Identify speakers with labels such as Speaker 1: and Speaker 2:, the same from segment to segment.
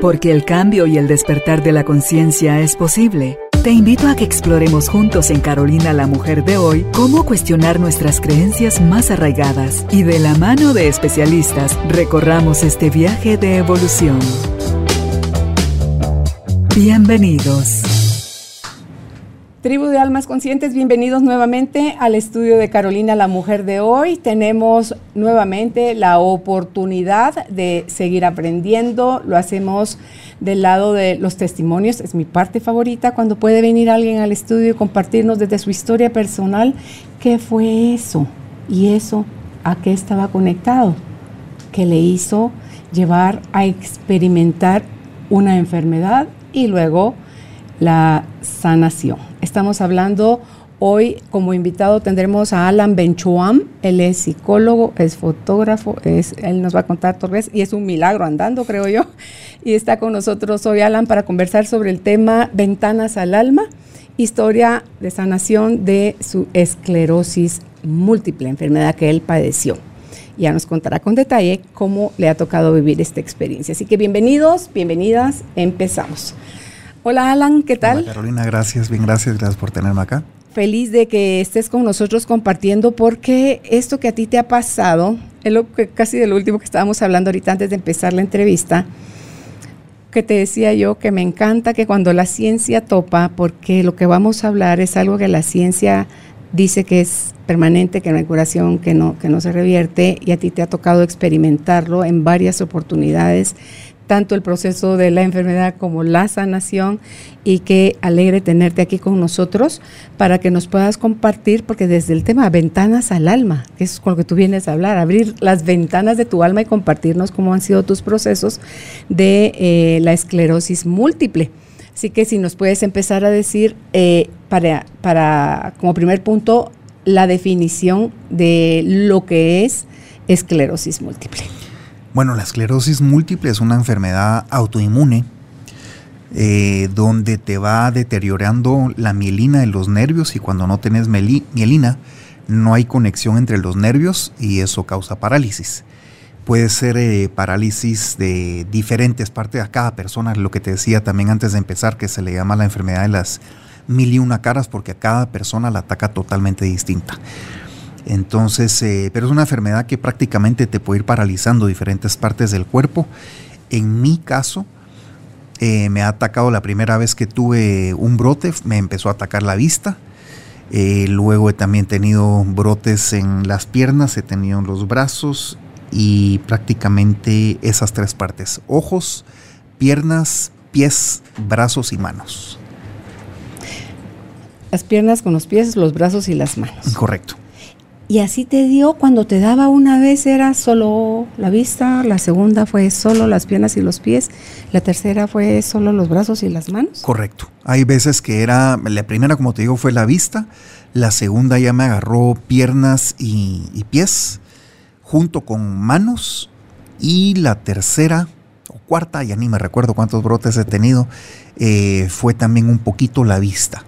Speaker 1: Porque el cambio y el despertar de la conciencia es posible. Te invito a que exploremos juntos en Carolina la Mujer de hoy cómo cuestionar nuestras creencias más arraigadas y de la mano de especialistas recorramos este viaje de evolución. Bienvenidos.
Speaker 2: Tribu de Almas Conscientes, bienvenidos nuevamente al estudio de Carolina, la mujer de hoy. Tenemos nuevamente la oportunidad de seguir aprendiendo. Lo hacemos del lado de los testimonios. Es mi parte favorita cuando puede venir alguien al estudio y compartirnos desde su historia personal qué fue eso y eso a qué estaba conectado, que le hizo llevar a experimentar una enfermedad y luego la sanación. Estamos hablando hoy como invitado tendremos a Alan Benchuam, él es psicólogo, es fotógrafo, es, él nos va a contar vez y es un milagro andando, creo yo. Y está con nosotros hoy Alan para conversar sobre el tema Ventanas al Alma, historia de sanación de su esclerosis múltiple, enfermedad que él padeció. Ya nos contará con detalle cómo le ha tocado vivir esta experiencia. Así que bienvenidos, bienvenidas, empezamos. Hola Alan, ¿qué tal?
Speaker 3: Hola Carolina, gracias, bien, gracias, gracias por tenerme acá.
Speaker 2: Feliz de que estés con nosotros compartiendo porque esto que a ti te ha pasado, es lo que casi de lo último que estábamos hablando ahorita antes de empezar la entrevista, que te decía yo que me encanta que cuando la ciencia topa, porque lo que vamos a hablar es algo que la ciencia dice que es permanente, que no hay curación, que no, que no se revierte, y a ti te ha tocado experimentarlo en varias oportunidades tanto el proceso de la enfermedad como la sanación y qué alegre tenerte aquí con nosotros para que nos puedas compartir, porque desde el tema ventanas al alma, que es con lo que tú vienes a hablar, abrir las ventanas de tu alma y compartirnos cómo han sido tus procesos de eh, la esclerosis múltiple. Así que si nos puedes empezar a decir, eh, para, para, como primer punto, la definición de lo que es esclerosis múltiple.
Speaker 3: Bueno, la esclerosis múltiple es una enfermedad autoinmune eh, donde te va deteriorando la mielina de los nervios y cuando no tienes mielina no hay conexión entre los nervios y eso causa parálisis. Puede ser eh, parálisis de diferentes partes a cada persona, lo que te decía también antes de empezar, que se le llama la enfermedad de las mil y una caras porque a cada persona la ataca totalmente distinta. Entonces, eh, pero es una enfermedad que prácticamente te puede ir paralizando diferentes partes del cuerpo. En mi caso, eh, me ha atacado la primera vez que tuve un brote, me empezó a atacar la vista. Eh, luego he también tenido brotes en las piernas, he tenido en los brazos y prácticamente esas tres partes, ojos, piernas, pies, brazos y manos.
Speaker 2: Las piernas con los pies, los brazos y las manos.
Speaker 3: Correcto.
Speaker 2: Y así te dio, cuando te daba una vez era solo la vista, la segunda fue solo las piernas y los pies, la tercera fue solo los brazos y las manos.
Speaker 3: Correcto. Hay veces que era, la primera como te digo fue la vista, la segunda ya me agarró piernas y, pies junto con manos y la tercera o cuarta, ya ni me recuerdo cuántos brotes he tenido, eh, fue también un poquito la vista.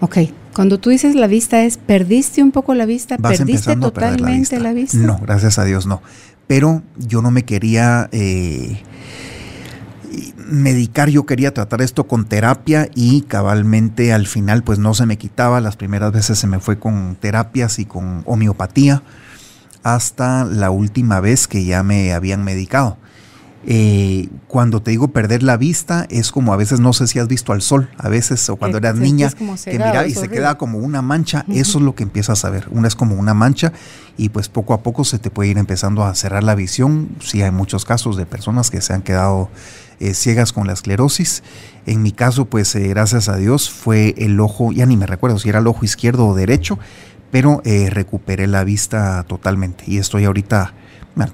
Speaker 2: Ok, cuando tú dices la vista es, ¿perdiste un poco la vista? ¿Perdiste totalmente la vista?
Speaker 3: No, gracias a Dios no. Pero yo no me quería eh, medicar, yo quería tratar esto con terapia y cabalmente al final pues no se me quitaba. Las primeras veces se me fue con terapias y con homeopatía hasta la última vez que ya me habían medicado. Eh, cuando te digo perder la vista, es como a veces no sé si has visto al sol, a veces, o cuando eras niña, que mira y se queda como una mancha, eso es lo que empiezas a ver. Una es como una mancha, y pues poco a poco se te puede ir empezando a cerrar la visión. Sí, hay muchos casos de personas que se han quedado eh, ciegas con la esclerosis. En mi caso, pues eh, gracias a Dios, fue el ojo, ya ni me recuerdo si era el ojo izquierdo o derecho, pero recuperé la vista totalmente. Y estoy ahorita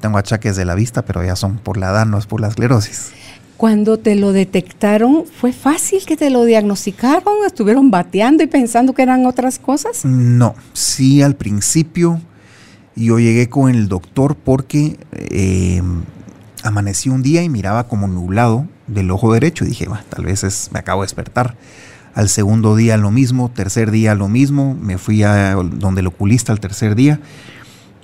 Speaker 3: tengo achaques de la vista, pero ya son por la edad, no es por la esclerosis.
Speaker 2: Cuando te lo detectaron, ¿fue fácil que te lo diagnosticaron? ¿Estuvieron bateando y pensando que eran otras cosas?
Speaker 3: No, sí al principio yo llegué con el doctor porque eh, amanecí un día y miraba como nublado del ojo derecho y dije, tal vez es, me acabo de despertar. Al segundo día lo mismo, tercer día lo mismo, me fui a donde el oculista al tercer día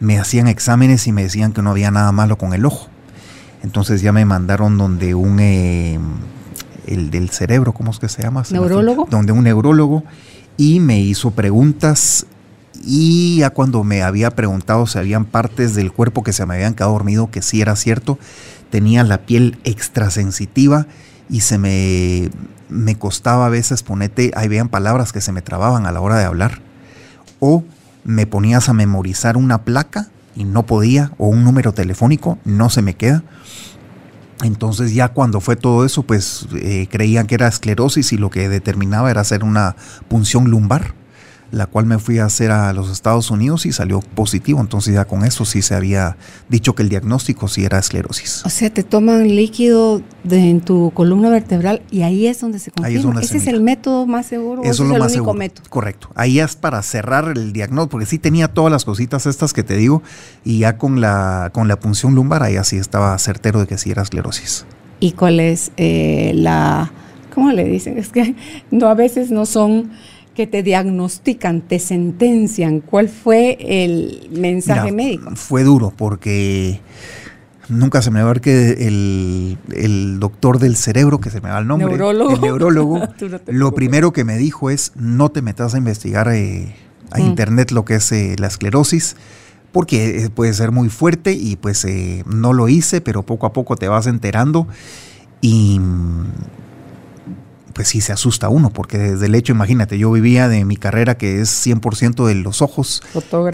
Speaker 3: me hacían exámenes y me decían que no había nada malo con el ojo. Entonces ya me mandaron donde un, eh, el del cerebro, ¿cómo es que se llama?
Speaker 2: ¿Neurólogo?
Speaker 3: Donde un neurólogo y me hizo preguntas y ya cuando me había preguntado si habían partes del cuerpo que se me habían quedado dormido, que sí era cierto, tenía la piel extrasensitiva y se me, me costaba a veces ponerte, ahí veían palabras que se me trababan a la hora de hablar. O me ponías a memorizar una placa y no podía, o un número telefónico, no se me queda. Entonces ya cuando fue todo eso, pues eh, creían que era esclerosis y lo que determinaba era hacer una punción lumbar la cual me fui a hacer a los Estados Unidos y salió positivo. Entonces ya con eso sí se había dicho que el diagnóstico sí era esclerosis.
Speaker 2: O sea, te toman líquido de, en tu columna vertebral y ahí es donde se confirma. Ese es el método más seguro.
Speaker 3: Eso es, lo el más único seguro. método. Correcto. Ahí es para cerrar el diagnóstico, porque sí tenía todas las cositas estas que te digo y ya con la con la punción lumbar ahí así estaba certero de que sí era esclerosis.
Speaker 2: ¿Y cuál es eh, la ¿cómo le dicen? Es que no a veces no son que te diagnostican, te sentencian? ¿Cuál fue el mensaje médico?
Speaker 3: Fue duro porque nunca se me va a ver que el, doctor del cerebro, que se me va el nombre, el neurólogo, lo primero que me dijo es no te metas a investigar eh, a mm. internet lo que es eh, la esclerosis porque eh, puede ser muy fuerte y pues no lo hice, pero poco a poco te vas enterando y pues sí se asusta uno, porque desde el hecho, imagínate, yo vivía de mi carrera que es 100% de los ojos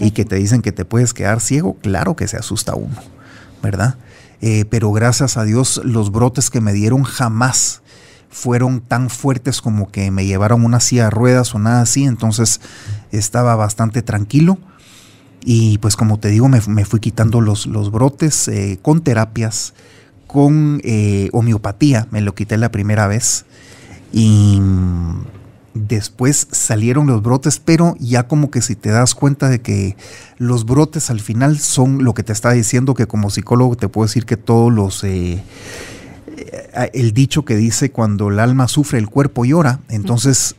Speaker 3: y que te dicen que te puedes quedar ciego, claro que se asusta uno, ¿verdad? Eh, pero gracias a Dios los brotes que me dieron jamás fueron tan fuertes como que me llevaron una silla de ruedas o nada así, entonces estaba bastante tranquilo. Y pues como te digo, me, fui quitando los, los brotes eh, con terapias, con eh, homeopatía, me lo quité la primera vez y después salieron los brotes, pero ya como que si te das cuenta de que los brotes al final son lo que te está diciendo, que como psicólogo te puedo decir que todos los... Eh, eh, el dicho que dice cuando el alma sufre, el cuerpo llora. Entonces,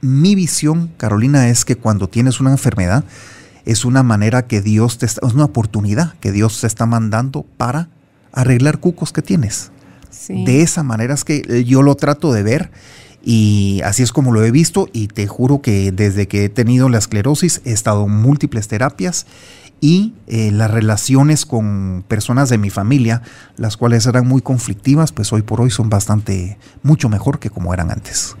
Speaker 3: mi visión, Carolina, es que cuando tienes una enfermedad, es una manera que Dios te está, es una oportunidad que Dios te está mandando para arreglar cucos que tienes. De esa manera es que yo lo trato de ver y así es como lo he visto y te juro que desde que he tenido la esclerosis he estado en múltiples terapias y eh, las relaciones con personas de mi familia, las cuales eran muy conflictivas, pues hoy por hoy son bastante, mucho mejor que como eran antes.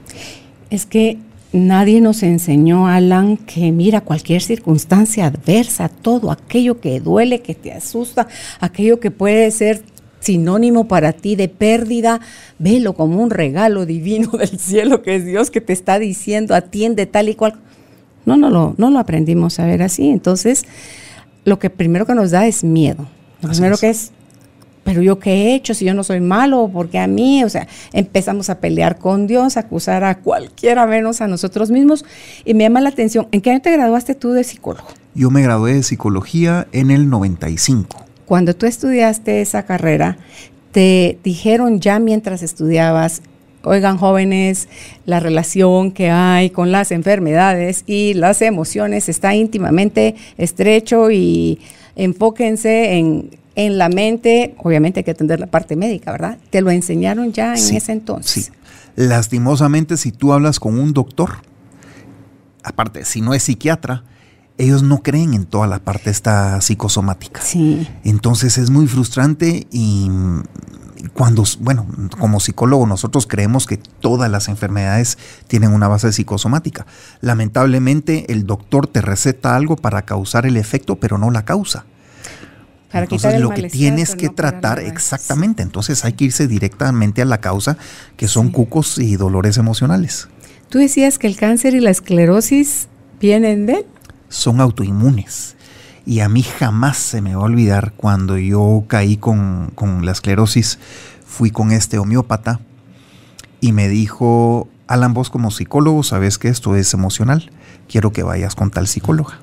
Speaker 2: Es que nadie nos enseñó, Alan, que mira cualquier circunstancia adversa, todo aquello que duele, que te asusta, aquello que puede ser sinónimo para ti de pérdida, velo como un regalo divino del cielo que es Dios que te está diciendo, atiende tal y cual. No, no lo, no lo aprendimos a ver así. Entonces, lo que primero que nos da es miedo. Lo primero que es, pero yo qué he hecho si yo no soy malo, porque a mí, o sea, empezamos a pelear con Dios, a acusar a cualquiera menos a nosotros mismos. Y me llama la atención, ¿en qué año te graduaste tú de psicólogo?
Speaker 3: Yo me gradué de psicología en el 95
Speaker 2: cuando tú estudiaste esa carrera, te dijeron ya mientras estudiabas, oigan jóvenes, la relación que hay con las enfermedades y las emociones está íntimamente estrecho y enfóquense en, la mente, obviamente hay que atender la parte médica, ¿verdad? Te lo enseñaron ya en ese entonces. Sí.
Speaker 3: Lastimosamente, si tú hablas con un doctor, aparte, si no es psiquiatra, ellos no creen en toda la parte esta psicosomática.
Speaker 2: Sí.
Speaker 3: Entonces es muy frustrante y cuando, bueno, como psicólogo nosotros creemos que todas las enfermedades tienen una base psicosomática. Lamentablemente el doctor te receta algo para causar el efecto, pero no la causa. Para entonces lo que tienes que tratar, exactamente, entonces hay que irse directamente a la causa, que son cucos y dolores emocionales.
Speaker 2: Tú decías que el cáncer y la esclerosis vienen de
Speaker 3: son autoinmunes. Y a mí jamás se me va a olvidar cuando yo caí con, la esclerosis, fui con este homeópata y me dijo, Alan, vos como psicólogo sabes que esto es emocional, quiero que vayas con tal psicóloga.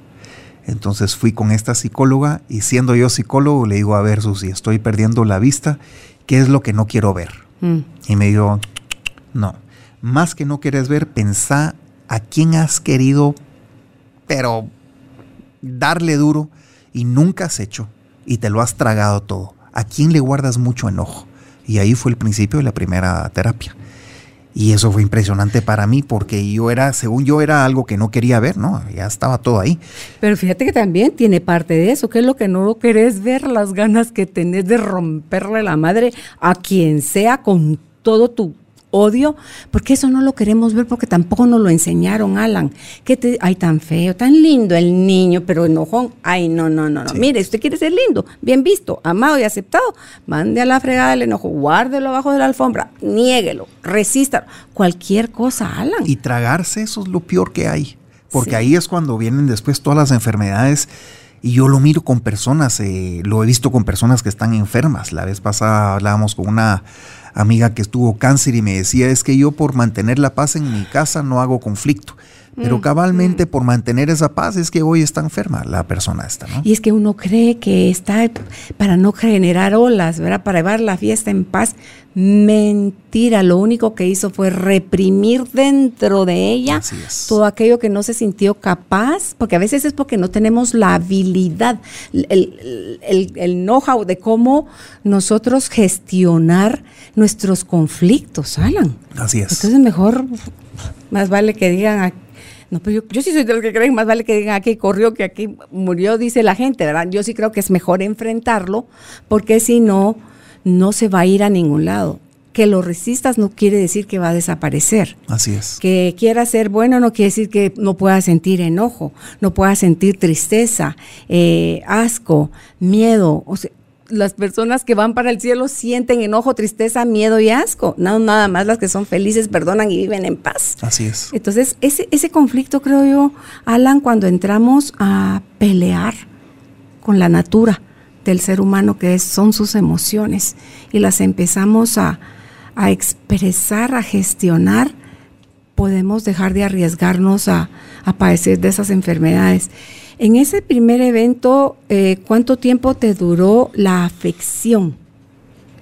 Speaker 3: Entonces fui con esta psicóloga y siendo yo psicólogo le digo, a ver, Susi, estoy perdiendo la vista, ¿qué es lo que no quiero ver? Mm. Y me dijo, no, más que no quieres ver, pensá a quién has querido, pero darle duro y nunca has hecho y te lo has tragado todo. ¿A quién le guardas mucho enojo? Y ahí fue el principio de la primera terapia. Y eso fue impresionante para mí porque yo era, según yo, era algo que no quería ver, ¿no? Ya estaba todo ahí.
Speaker 2: Pero fíjate que también tiene parte de eso, que es lo que no querés ver, las ganas que tenés de romperle la madre a quien sea con todo tu odio, porque eso no lo queremos ver porque tampoco nos lo enseñaron, Alan. Que te, ay, tan feo, tan lindo el niño, pero enojón. Ay, no, no, no, no. Mire, usted quiere ser lindo, bien visto, amado y aceptado, mande a la fregada el enojo, guárdelo abajo de la alfombra, niéguelo, resista, cualquier cosa, Alan.
Speaker 3: Y tragarse, eso es lo peor que hay, porque ahí es cuando vienen después todas las enfermedades. Y yo lo miro con personas, eh, lo he visto con personas que están enfermas. La vez pasada hablábamos con una amiga que estuvo cáncer y me decía, es que yo por mantener la paz en mi casa no hago conflicto. Pero mm, cabalmente mm. por mantener esa paz es que hoy está enferma la persona esta, ¿no?
Speaker 2: Y es que uno cree que está para no generar olas, ¿verdad? Para llevar la fiesta en paz. Mentira, lo único que hizo fue reprimir dentro de ella todo aquello que no se sintió capaz, porque a veces es porque no tenemos la habilidad, el, el, el know-how de cómo nosotros gestionar nuestros conflictos, Alan.
Speaker 3: Así es.
Speaker 2: Entonces mejor, más vale que digan no, pero yo, sí soy de los que creen, más vale que digan aquí corrió que aquí murió, dice la gente, ¿verdad? Yo sí creo que es mejor enfrentarlo, porque si no, no se va a ir a ningún lado. Que lo resistas no quiere decir que va a desaparecer.
Speaker 3: Así es.
Speaker 2: Que quiera ser bueno no quiere decir que no pueda sentir enojo, no pueda sentir tristeza, eh, asco, miedo. O sea, las personas que van para el cielo sienten enojo, tristeza, miedo y asco. No, nada más las que son felices perdonan y viven en paz.
Speaker 3: Así es.
Speaker 2: Entonces, ese, ese conflicto, creo yo, Alan, cuando entramos a pelear con la natura del ser humano, que son sus emociones, y las empezamos a, a expresar, a gestionar, podemos dejar de arriesgarnos a, a padecer de esas enfermedades. En ese primer evento, eh, ¿cuánto tiempo te duró la afección?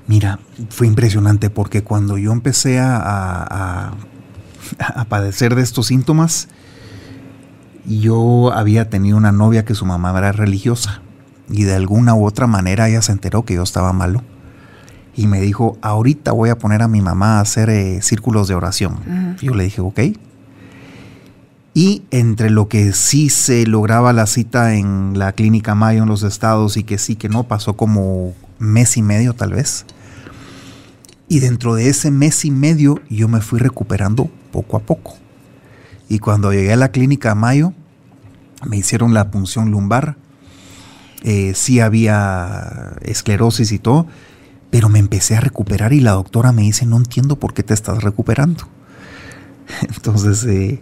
Speaker 3: Mira, fue impresionante porque cuando yo empecé a, a, padecer de estos síntomas, yo había tenido una novia que su mamá era religiosa y de alguna u otra manera ella se enteró que yo estaba malo y me dijo, ahorita voy a poner a mi mamá a hacer eh, círculos de oración. Yo le dije, ok. Y entre lo que sí se lograba la cita en la clínica Mayo en los estados y que sí que no, pasó como mes y medio tal vez. Y dentro de ese mes y medio yo me fui recuperando poco a poco. Y cuando llegué a la clínica Mayo, me hicieron la punción lumbar. Eh, sí había esclerosis y todo, pero me empecé a recuperar y la doctora me dice, no entiendo por qué te estás recuperando. Entonces, eh,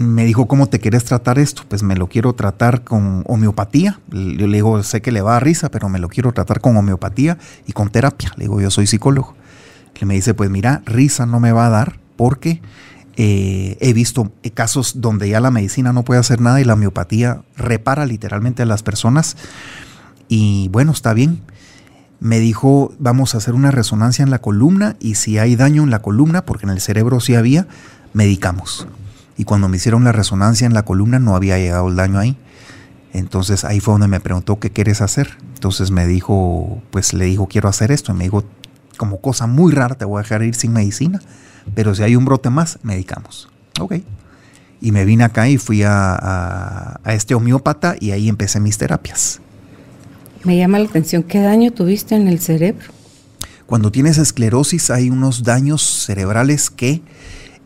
Speaker 3: me dijo, ¿cómo te quieres tratar esto? Pues me lo quiero tratar con homeopatía. Yo le digo, sé que le va a risa, pero me lo quiero tratar con homeopatía y con terapia. Le digo, yo soy psicólogo. Le me dice, pues mira, risa no me va a dar porque eh, he visto casos donde ya la medicina no puede hacer nada y la homeopatía repara literalmente a las personas. Y bueno, está bien. Me dijo, vamos a hacer una resonancia en la columna y si hay daño en la columna, porque en el cerebro sí había, medicamos y cuando me hicieron la resonancia en la columna no había llegado el daño ahí. Entonces ahí fue donde me preguntó qué quieres hacer. Entonces me dijo, pues le dijo quiero hacer esto y me dijo como cosa muy rara te voy a dejar ir sin medicina, pero si hay un brote más medicamos. Ok. Y me vine acá y fui a, a este homeópata y ahí empecé mis terapias.
Speaker 2: Me llama la atención, ¿qué daño tuviste en el cerebro?
Speaker 3: Cuando tienes esclerosis hay unos daños cerebrales que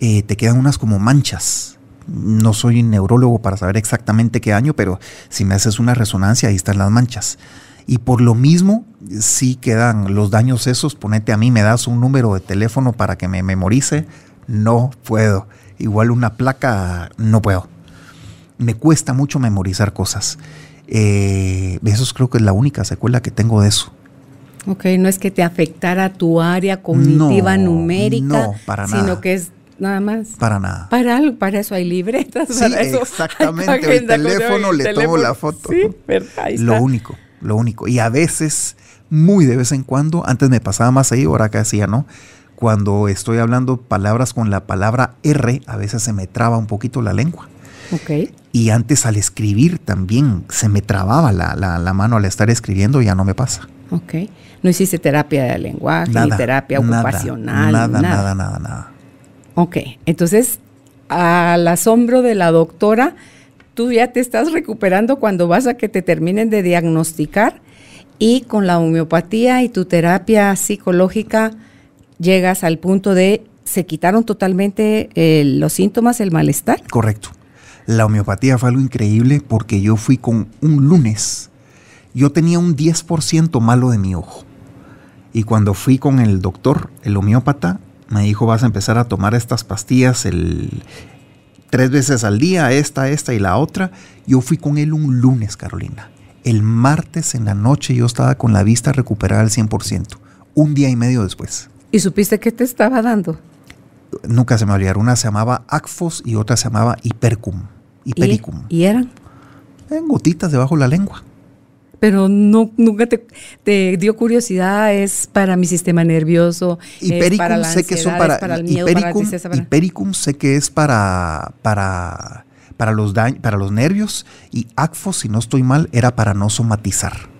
Speaker 3: eh, te quedan unas como manchas. No soy neurólogo para saber exactamente qué año, pero si me haces una resonancia, ahí están las manchas. Y por lo mismo, si quedan los daños esos, ponete a mí, me das un número de teléfono para que me memorice, no puedo. Igual una placa, no puedo. Me cuesta mucho memorizar cosas. Eh, eso creo que es la única secuela que tengo de eso.
Speaker 2: Ok, no es que te afectara tu área cognitiva numérica,
Speaker 3: no, para
Speaker 2: sino que es nada más.
Speaker 3: Para nada.
Speaker 2: Para, para eso hay libretas.
Speaker 3: Sí, exactamente. el teléfono le tomo la foto.
Speaker 2: Sí, ahí
Speaker 3: Lo único, lo único. Y a veces, muy de vez en cuando, antes me pasaba más ahí, ahora casi ya no. Cuando estoy hablando palabras con la palabra R, a veces se me traba un poquito la lengua.
Speaker 2: Ok.
Speaker 3: Y antes al escribir también se me trababa la, la, la mano al estar escribiendo, ya no me pasa.
Speaker 2: Ok. No hiciste terapia de lenguaje, ni terapia ocupacional.
Speaker 3: Nada, nada, nada, nada, nada.
Speaker 2: Ok. Entonces, al asombro de la doctora, tú ya te estás recuperando cuando vas a que te terminen de diagnosticar y con la homeopatía y tu terapia psicológica llegas al punto de se quitaron totalmente eh, los síntomas, el malestar.
Speaker 3: Correcto. La homeopatía fue algo increíble porque yo fui con un lunes. Yo tenía un 10% malo de mi ojo. Y cuando fui con el doctor, el homeópata, me dijo, vas a empezar a tomar estas pastillas el, tres veces al día, esta, esta y la otra. Yo fui con él un lunes, Carolina. El martes en la noche yo estaba con la vista recuperada al 100%, un día y medio después.
Speaker 2: ¿Y supiste qué te estaba dando?
Speaker 3: Nunca se me olvidaron. Una se llamaba Acfos y otra se llamaba Hipercum. Hipericum.
Speaker 2: ¿Y, ¿Y eran?
Speaker 3: En gotitas debajo de la lengua
Speaker 2: pero no, nunca te, dio curiosidad, es para mi sistema nervioso.
Speaker 3: Hipericum para la sé que son para, para el miedo, hipericum, para hipericum sé que es para, para, para, los para los nervios y Acfos, si no estoy mal, era para no somatizar.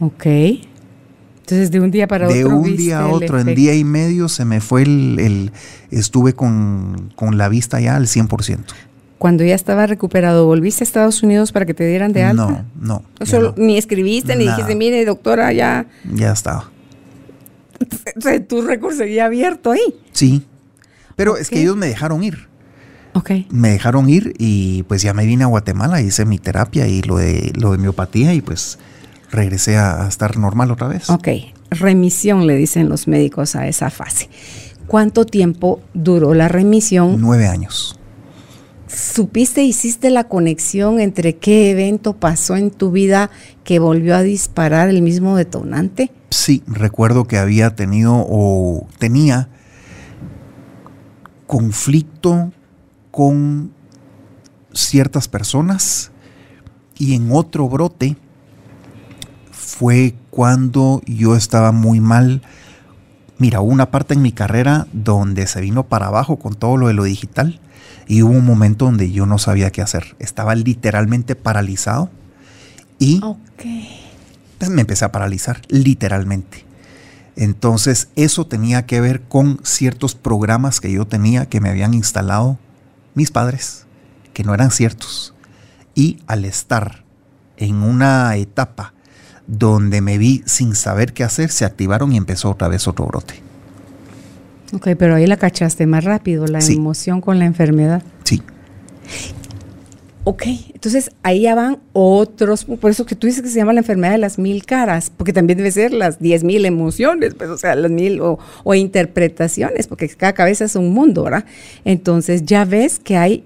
Speaker 2: Ok. Entonces de un día para otro.
Speaker 3: De un día a otro, en día y medio se me fue el, el estuve con, con, la vista ya al 100%
Speaker 2: cuando ya estaba recuperado, ¿volviste a Estados Unidos para que te dieran de alta?
Speaker 3: No,
Speaker 2: no. Ni escribiste, ni dijiste, mire, doctora, ya.
Speaker 3: Ya estaba.
Speaker 2: tu récord seguía abierto ahí.
Speaker 3: Sí. Pero es que ellos me dejaron ir.
Speaker 2: Ok.
Speaker 3: Me dejaron ir y pues ya me vine a Guatemala, hice mi terapia y lo de, lo de miopatía y pues regresé a, a estar normal otra vez.
Speaker 2: Ok. Remisión le dicen los médicos a esa fase. ¿Cuánto tiempo duró la remisión?
Speaker 3: Nueve años.
Speaker 2: ¿Supiste, hiciste la conexión entre qué evento pasó en tu vida que volvió a disparar el mismo detonante?
Speaker 3: Sí, recuerdo que había tenido o tenía conflicto con ciertas personas y en otro brote fue cuando yo estaba muy mal. Mira, una parte en mi carrera donde se vino para abajo con todo lo de lo digital y hubo un momento donde yo no sabía qué hacer. Estaba literalmente paralizado y pues, me empecé a paralizar, literalmente. Entonces eso tenía que ver con ciertos programas que yo tenía que me habían instalado mis padres, que no eran ciertos. Y al estar en una etapa donde me vi sin saber qué hacer, se activaron y empezó otra vez otro brote.
Speaker 2: Ok, pero ahí la cachaste más rápido, la emoción con la enfermedad.
Speaker 3: Sí.
Speaker 2: Ok, entonces ahí ya van otros, por eso que tú dices que se llama la enfermedad de las mil caras, porque también debe ser las diez mil emociones, pues, o sea, las mil o, o, interpretaciones, porque cada cabeza es un mundo, ¿verdad? Entonces ya ves que hay,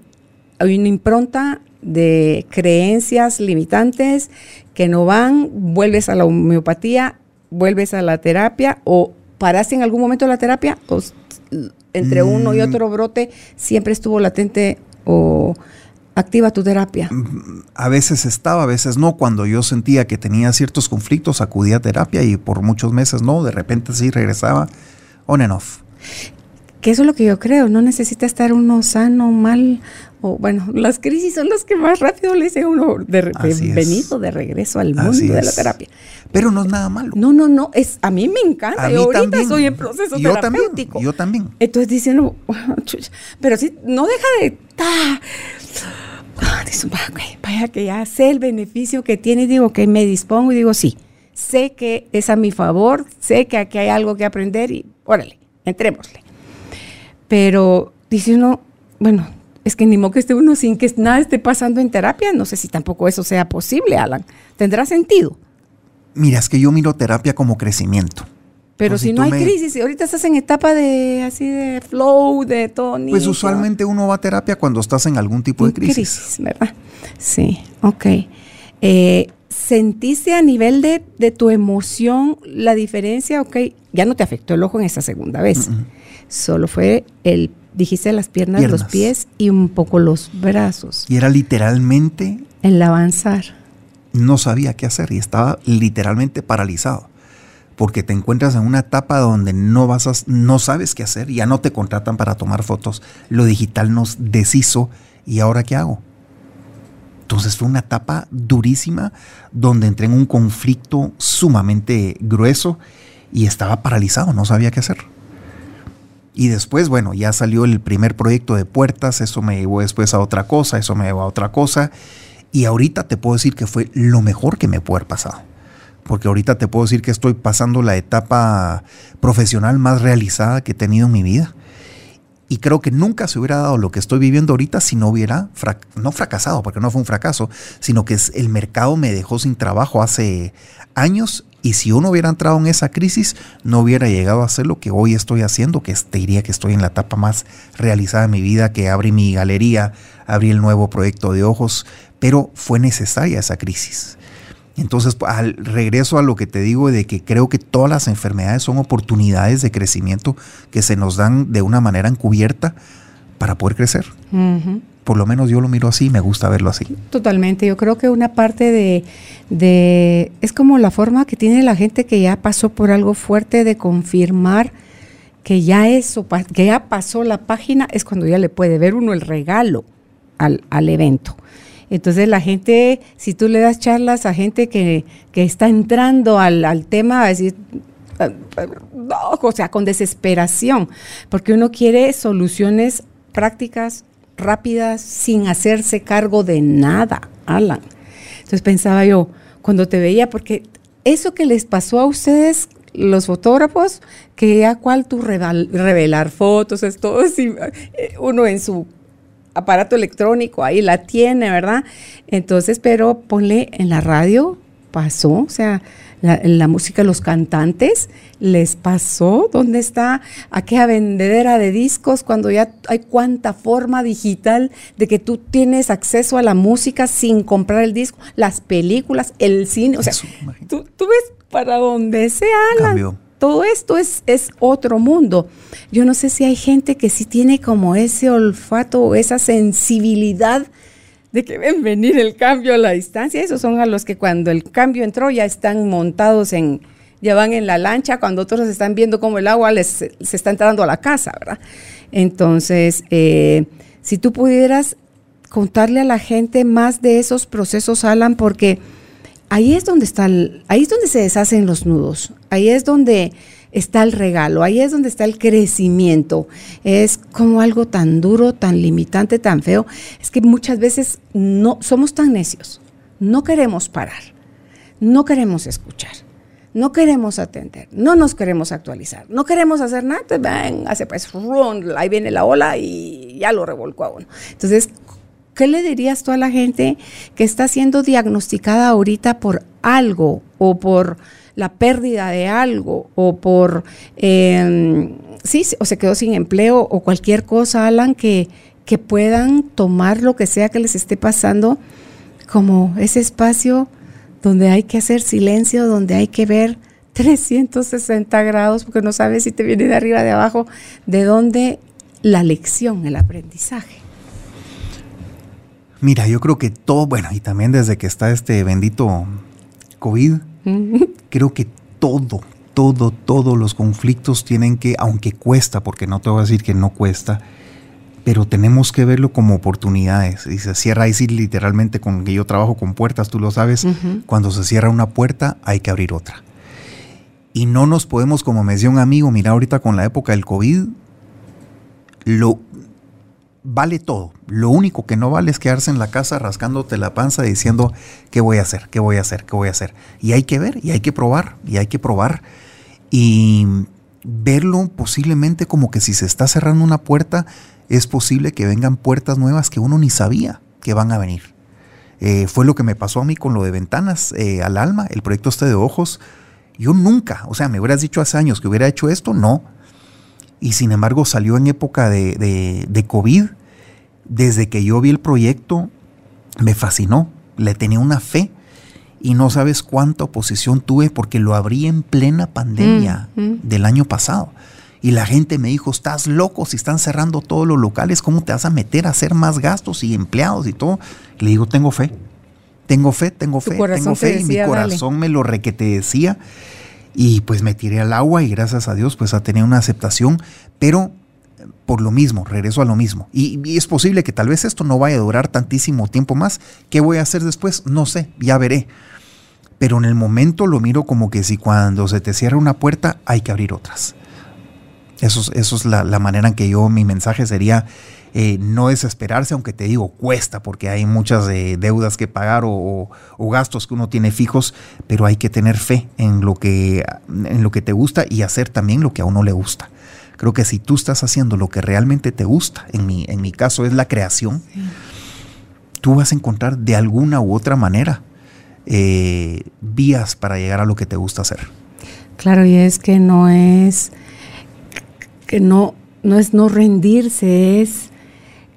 Speaker 2: hay una impronta de creencias limitantes que no van, vuelves a la homeopatía, vuelves a la terapia o paraste en algún momento la terapia? ¿O entre uno y mm. otro brote siempre estuvo latente o activa tu terapia?
Speaker 3: A veces estaba, a veces no. Cuando yo sentía que tenía ciertos conflictos, acudía a terapia y por muchos meses no. De repente sí regresaba on and off.
Speaker 2: Que eso es lo que yo creo. No necesita estar uno sano, mal o bueno, las crisis son las que más rápido le dicen a uno de, venido de regreso al mundo de la terapia.
Speaker 3: Pero no es nada malo.
Speaker 2: No, no, no, es a mí me encanta. yo ahorita soy en proceso yo terapéutico.
Speaker 3: También, yo también.
Speaker 2: Entonces diciendo, pero sí, no deja de vaya que ya sé el beneficio que tiene, digo que me dispongo y digo, sí, sé que es a mi favor, sé que aquí hay algo que aprender y órale, entrémosle. Pero dice uno, bueno, es que ni modo que esté uno sin que nada esté pasando en terapia. No sé si tampoco eso sea posible, Alan. ¿Tendrá sentido?
Speaker 3: Mira, es que yo miro terapia como crecimiento.
Speaker 2: Pero si, no hay crisis, y ahorita estás en etapa de así de flow, de todo.
Speaker 3: Pues usualmente uno va a terapia cuando estás en algún tipo de crisis.
Speaker 2: Crisis, ¿verdad? Sí, ok. Eh, ¿Sentiste a nivel de, de, tu emoción la diferencia? Ok, ya no te afectó el ojo en esa segunda vez. Solo fue el dijiste las piernas, los pies y un poco los brazos.
Speaker 3: Y era literalmente...
Speaker 2: El avanzar.
Speaker 3: No sabía qué hacer y estaba literalmente paralizado. Porque te encuentras en una etapa donde no, vas a, no sabes qué hacer, ya no te contratan para tomar fotos, lo digital nos deshizo ¿Y ahora qué hago? Entonces fue una etapa durísima donde entré en un conflicto sumamente grueso y estaba paralizado, no sabía qué hacer. Y después, bueno, ya salió el primer proyecto de puertas, eso me llevó después a otra cosa, eso me llevó a otra cosa. Y ahorita te puedo decir que fue lo mejor que me puede haber pasado. Porque ahorita te puedo decir que estoy pasando la etapa profesional más realizada que he tenido en mi vida. Y creo que nunca se hubiera dado lo que estoy viviendo ahorita si no hubiera, no fracasado, porque no fue un fracaso, sino que el mercado me dejó sin trabajo hace años y si uno hubiera entrado en esa crisis, no hubiera llegado a hacer lo que hoy estoy haciendo, que te diría que estoy en la etapa más realizada de mi vida, que abrí mi galería, abrí el nuevo proyecto de ojos, pero fue necesaria esa crisis. Entonces, al regreso a lo que te digo de que creo que todas las enfermedades son oportunidades de crecimiento que se nos dan de una manera encubierta para poder crecer. Por lo menos yo lo miro así, me gusta verlo así.
Speaker 2: Totalmente, yo creo que una parte de, de, es como la forma que tiene la gente que ya pasó por algo fuerte de confirmar que ya eso, que ya pasó la página, es cuando ya le puede ver uno el regalo al, al evento. Entonces la gente, si tú le das charlas a gente que, está entrando al, tema, a decir, o sea, con desesperación, porque uno quiere soluciones prácticas, rápidas, sin hacerse cargo de nada, Alan. Entonces pensaba yo, cuando te veía, porque eso que les pasó a ustedes, los fotógrafos, que a cual tú revelar fotos, es todo eh, uno en su aparato electrónico, ahí la tiene, ¿verdad? Entonces, pero ponle en la radio, pasó, o sea, la, la música, los cantantes, les pasó, ¿dónde está aquella vendedera de discos cuando ya hay cuánta forma digital de que tú tienes acceso a la música sin comprar el disco, las películas, el cine, o sea, tú, ves para donde sea, todo esto es, es otro mundo. Yo no sé si hay gente que sí tiene como ese olfato o esa sensibilidad de que ven venir el cambio a la distancia. Esos son a los que cuando el cambio entró ya están montados en, ya van en la lancha, cuando otros están viendo cómo el agua les, se está entrando a la casa, ¿verdad? Entonces, eh, si tú pudieras contarle a la gente más de esos procesos, Alan, porque ahí es donde está, ahí es donde se deshacen los nudos, ahí es donde está el regalo, ahí es donde está el crecimiento. Es como algo tan duro, tan limitante, tan feo. Es que muchas veces no somos tan necios, no queremos parar, no queremos escuchar. No queremos atender, no nos queremos actualizar, no queremos hacer nada, ven, hace pues, ahí viene la ola y ya lo revolcó a uno. Entonces, ¿Qué le dirías tú a la gente que está siendo diagnosticada ahorita por algo o por la pérdida de algo o por, em, sí, o se quedó sin empleo o cualquier cosa, Alan, que, que puedan tomar lo que sea que les esté pasando como ese espacio donde hay que hacer silencio, donde hay que ver 360 grados, porque no sabes si te viene de arriba, de abajo, de dónde la lección, el aprendizaje.
Speaker 3: Mira, yo creo que todo, bueno, y también desde que está este bendito COVID, creo que todo, todo, todos los conflictos tienen que, aunque cuesta, porque no te voy a decir que no cuesta, pero tenemos que verlo como oportunidades. Y se cierra ahí literalmente con que yo trabajo con puertas, tú lo sabes, cuando se cierra una puerta hay que abrir otra. Y no nos podemos, como me decía un amigo, mira ahorita con la época del COVID, lo, vale todo. Lo único que no vale es quedarse en la casa rascándote la panza diciendo qué voy a hacer, qué voy a hacer, qué voy a hacer. Y hay que ver, y hay que probar, y hay que probar. Y verlo posiblemente como que si se está cerrando una puerta, es posible que vengan puertas nuevas que uno ni sabía que van a venir. Eh, fue lo que me pasó a mí con lo de ventanas eh, al alma, el proyecto este de ojos. Yo nunca, o sea, me hubieras dicho hace años que hubiera hecho esto, no. Y sin embargo salió en época de, de, de COVID desde que yo vi el proyecto, me fascinó, le tenía una fe y no sabes cuánta oposición tuve porque lo abrí en plena pandemia mm, mm. del año pasado. Y la gente me dijo, estás loco si están cerrando todos los locales, ¿cómo te vas a meter a hacer más gastos y empleados y todo? Le digo, tengo fe, tengo fe, tengo fe, tengo fe y mi corazón me lo requete decía. Y pues me tiré al agua y gracias a Dios pues ha tenido una aceptación, pero por lo mismo, regreso a lo mismo. Y, es posible que tal vez esto no vaya a durar tantísimo tiempo más. ¿Qué voy a hacer después? No sé, ya veré. Pero en el momento lo miro como que si cuando se te cierra una puerta hay que abrir otras. Eso, eso es la, manera en que yo, mi mensaje sería eh, no desesperarse, aunque te digo, cuesta, porque hay muchas eh, deudas que pagar o, gastos que uno tiene fijos, pero hay que tener fe en lo, que, en lo que te gusta y hacer también lo que a uno le gusta. Creo que si tú estás haciendo lo que realmente te gusta, en mi, en mi caso es la creación, tú vas a encontrar de alguna u otra manera eh, vías para llegar a lo que te gusta hacer.
Speaker 2: Claro, y es que no es que no, no es no rendirse, es,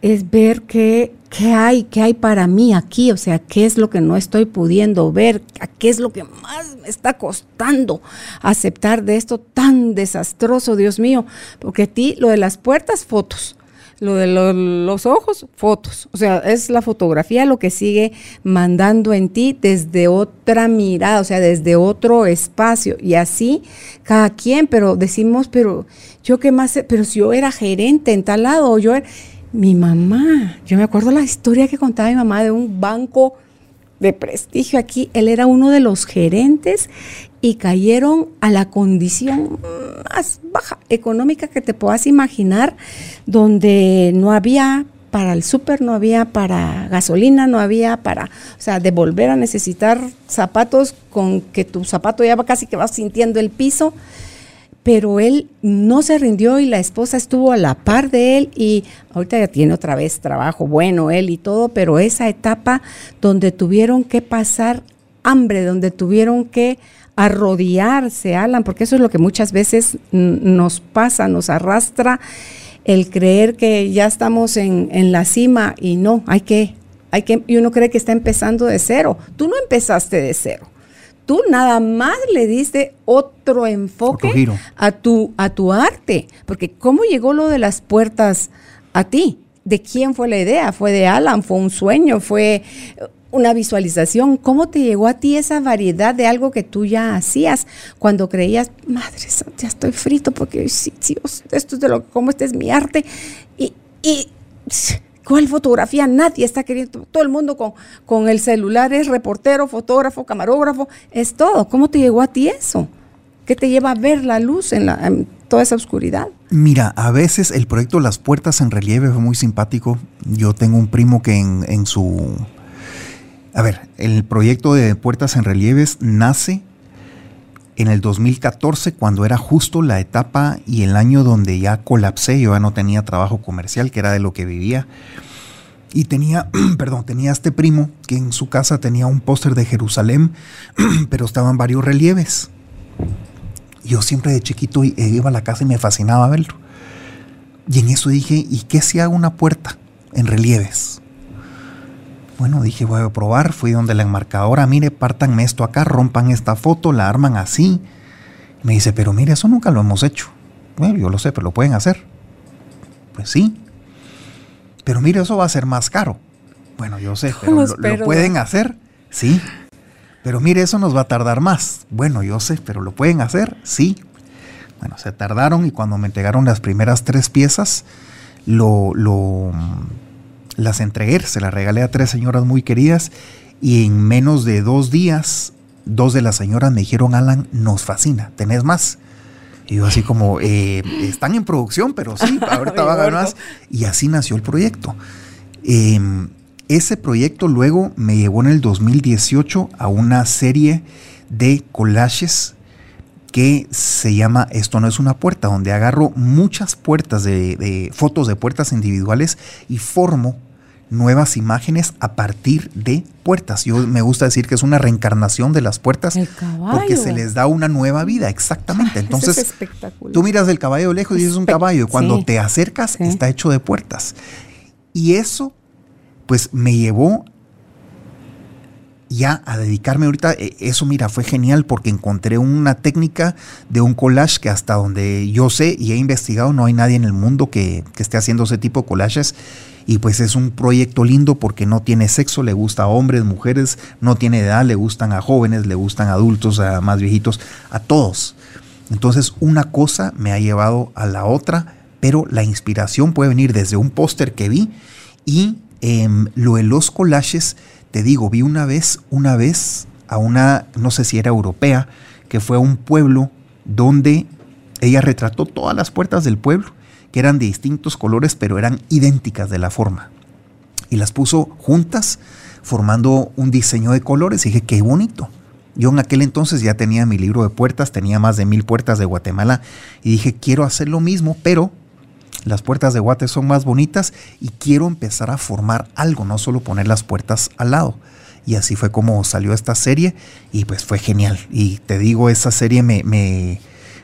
Speaker 2: es ver qué, qué hay, qué hay para mí aquí, o sea, qué es lo que no estoy pudiendo ver, qué es lo que más me está costando aceptar de esto tan desastroso, Dios mío, porque a ti lo de las puertas, fotos, lo de los ojos, fotos. O sea, es la fotografía lo que sigue mandando en ti desde otra mirada, o sea, desde otro espacio. Y así cada quien, pero decimos, pero yo qué más, pero si yo era gerente en tal lado, o yo era, mi mamá, yo me acuerdo la historia que contaba mi mamá de un banco de prestigio aquí, él era uno de los gerentes y cayeron a la condición más baja económica que te puedas imaginar, donde no había para el súper, no había para gasolina, no había para, o sea, de volver a necesitar zapatos con que tu zapato ya va casi que vas sintiendo el piso pero él no se rindió y la esposa estuvo a la par de él y ahorita ya tiene otra vez trabajo bueno él y todo, pero esa etapa donde tuvieron que pasar hambre, donde tuvieron que arrodillarse, Alan, porque eso es lo que muchas veces nos pasa, nos arrastra el creer que ya estamos en, la cima y no, hay que, hay que, y uno cree que está empezando de cero. Tú no empezaste de cero tú nada más le diste otro enfoque a tu, a tu arte. Porque ¿cómo llegó lo de las puertas a ti? ¿De quién fue la idea? ¿Fue de Alan? ¿Fue un sueño? ¿Fue una visualización? ¿Cómo te llegó a ti esa variedad de algo que tú ya hacías cuando creías, madre, ya estoy frito porque sí, sí, esto es de lo como este es mi arte? Y, y ¿Cuál fotografía? Nadie está queriendo, todo el mundo con, con el celular es reportero, fotógrafo, camarógrafo, es todo. ¿Cómo te llegó a ti eso? ¿Qué te lleva a ver la luz en, la, toda esa oscuridad?
Speaker 3: Mira, a veces el proyecto Las Puertas en Relieve fue muy simpático. Yo tengo un primo que en, en su... A ver, el proyecto de Puertas en Relieves nace en el 2014, cuando era justo la etapa y el año donde ya colapsé, yo ya no tenía trabajo comercial, que era de lo que vivía. Y tenía, perdón, tenía este primo que en su casa tenía un póster de Jerusalén, pero estaban varios relieves. Yo siempre de chiquito iba a la casa y me fascinaba verlo. Y en eso dije, ¿y qué si hago una puerta en relieves? Bueno, dije, voy a probar. Fui donde la enmarcadora, mire, partanme esto acá, rompan esta foto, la arman así. Me dice, pero mire, eso nunca lo hemos hecho. Bueno, yo lo sé, pero lo pueden hacer. Pues sí. Pero mire, eso va a ser más caro. Bueno, yo sé, pero lo, pueden hacer. Sí. Pero mire, eso nos va a tardar más. Bueno, yo sé, pero lo pueden hacer. Sí. Bueno, se tardaron y cuando me entregaron las primeras tres piezas, lo, lo las entregué, se las regalé a tres señoras muy queridas y en menos de dos días, dos de las señoras me dijeron, Alan, nos fascina, tenés más. Y yo así como, eh, están en producción, pero sí, ahorita va a haber más. Y así nació el proyecto. Em, ese proyecto luego me llevó en el 2018 a una serie de collages que se llama Esto no es una puerta, donde agarro muchas puertas de, fotos de puertas individuales y formo nuevas imágenes a partir de puertas. Yo me gusta decir que es una reencarnación de las puertas porque se les da una nueva vida, exactamente. Entonces, tú miras el caballo lejos y dices un caballo, cuando te acercas está hecho de puertas. Y eso pues me llevó ya a dedicarme ahorita, eh, eso mira, fue genial porque encontré una técnica de un collage que hasta donde yo sé y he investigado, no hay nadie en el mundo que, esté haciendo ese tipo de collages. Y pues es un proyecto lindo porque no tiene sexo, le gusta a hombres, mujeres, no tiene edad, le gustan a jóvenes, le gustan a adultos, a más viejitos, a todos. Entonces una cosa me ha llevado a la otra pero la inspiración puede venir desde un póster que vi y em, lo de los collages, te digo, vi una vez, una vez a una, no sé si era europea, que fue a un pueblo donde ella retrató todas las puertas del pueblo, que eran de distintos colores, pero eran idénticas de la forma. Y las puso juntas, formando un diseño de colores. Y dije, qué bonito. Yo en aquel entonces ya tenía mi libro de puertas, tenía más de mil puertas de Guatemala y dije, quiero hacer lo mismo, pero las puertas de Guate son más bonitas y quiero empezar a formar algo, no solo poner las puertas al lado. Y así fue como salió esta serie y pues fue genial. Y te digo, esa serie me, me,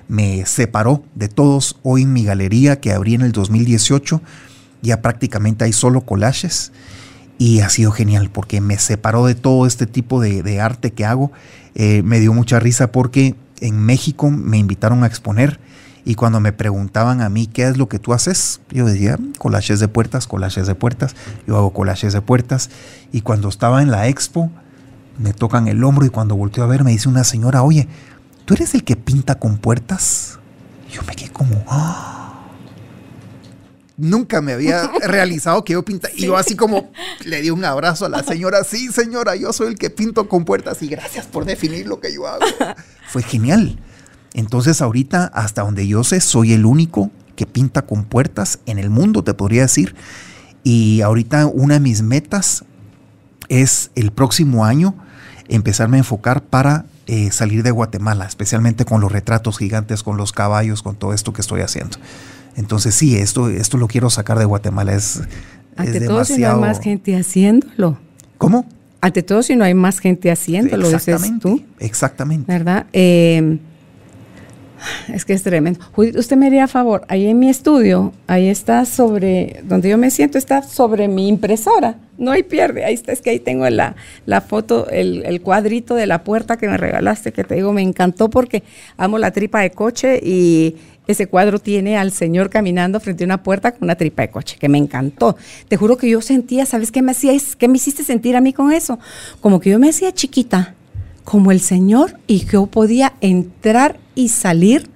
Speaker 3: me separó de todos. Hoy en mi galería que abrí en el 2018, ya prácticamente hay solo collages y ha sido genial porque me separó de todo este tipo de, arte que hago. Eh, me dio mucha risa porque en México me invitaron a exponer y cuando me preguntaban a mí qué es lo que tú haces, yo decía collages de puertas, collages de puertas, yo hago collages de puertas. Y cuando estaba en la expo, me tocan el hombro y cuando volteo a ver me dice una señora, oye, ¿tú eres el que pinta con puertas? Y yo me quedé como, ¡Ah! nunca me había realizado que yo pinta. Y yo así como le di un abrazo a la señora, sí señora, yo soy el que pinto con puertas y gracias por definir lo que yo hago. Fue genial. Entonces ahorita, hasta donde yo sé, soy el único que pinta con puertas en el mundo, te podría decir. Y ahorita una de mis metas es el próximo año empezarme a enfocar para eh, salir de Guatemala, especialmente con los retratos gigantes, con los caballos, con todo esto que estoy haciendo. Entonces sí, esto, esto lo quiero sacar de Guatemala. Es,
Speaker 2: Ante todo si no hay más gente haciéndolo.
Speaker 3: ¿Cómo?
Speaker 2: Ante todo si no hay más gente haciéndolo, dices tú.
Speaker 3: Exactamente.
Speaker 2: ¿Verdad? Eh, es que es tremendo. Usted me haría favor, ahí en mi estudio, ahí está sobre, donde yo me siento, está sobre mi impresora. No hay pierde, ahí está, es que ahí tengo la, la foto, el, el, cuadrito de la puerta que me regalaste, que te digo, me encantó porque amo la tripa de coche y ese cuadro tiene al señor caminando frente a una puerta con una tripa de coche, que me encantó. Te juro que yo sentía, ¿sabes qué me hacías? ¿Qué me hiciste sentir a mí con eso? Como que yo me hacía chiquita como el Señor y yo podía entrar y salir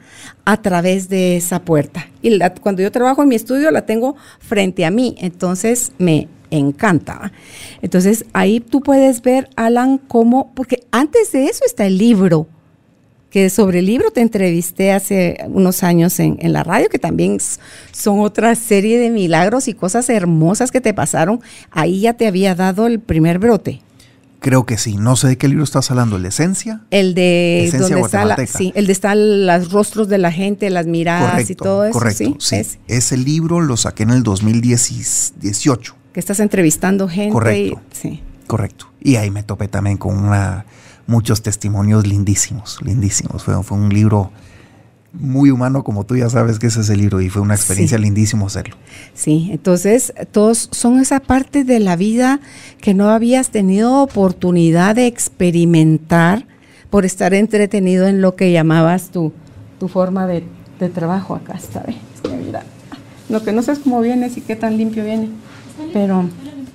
Speaker 2: a través de esa puerta. Y cuando yo trabajo en mi estudio la tengo frente a mí, entonces me encanta. Entonces ahí tú puedes ver, Alan, cómo, porque antes de eso está el libro, que sobre el libro te entrevisté hace unos años en, en, la radio, que también son otra serie de milagros y cosas hermosas que te pasaron. Ahí ya te había dado el primer brote.
Speaker 3: Creo que sí. No sé de qué libro estás hablando. ¿El de Esencia?
Speaker 2: El de Esencia donde está la, sí, el de están los rostros de la gente, las miradas y todo eso.
Speaker 3: Correcto, sí. Ese libro lo saqué en el 2018.
Speaker 2: Que estás entrevistando gente.
Speaker 3: Correcto. sí. Correcto. Y ahí me topé también con una, muchos testimonios lindísimos, lindísimos. Fue, fue un libro muy humano, como tú ya sabes que ese es el libro y fue una experiencia lindísima hacerlo.
Speaker 2: Sí, entonces todos son esa parte de la vida que no habías tenido oportunidad de experimentar por estar entretenido en lo que llamabas tu, tu forma de, trabajo acá, bien. Mira, lo que no sé es cómo vienes y qué tan limpio viene, pero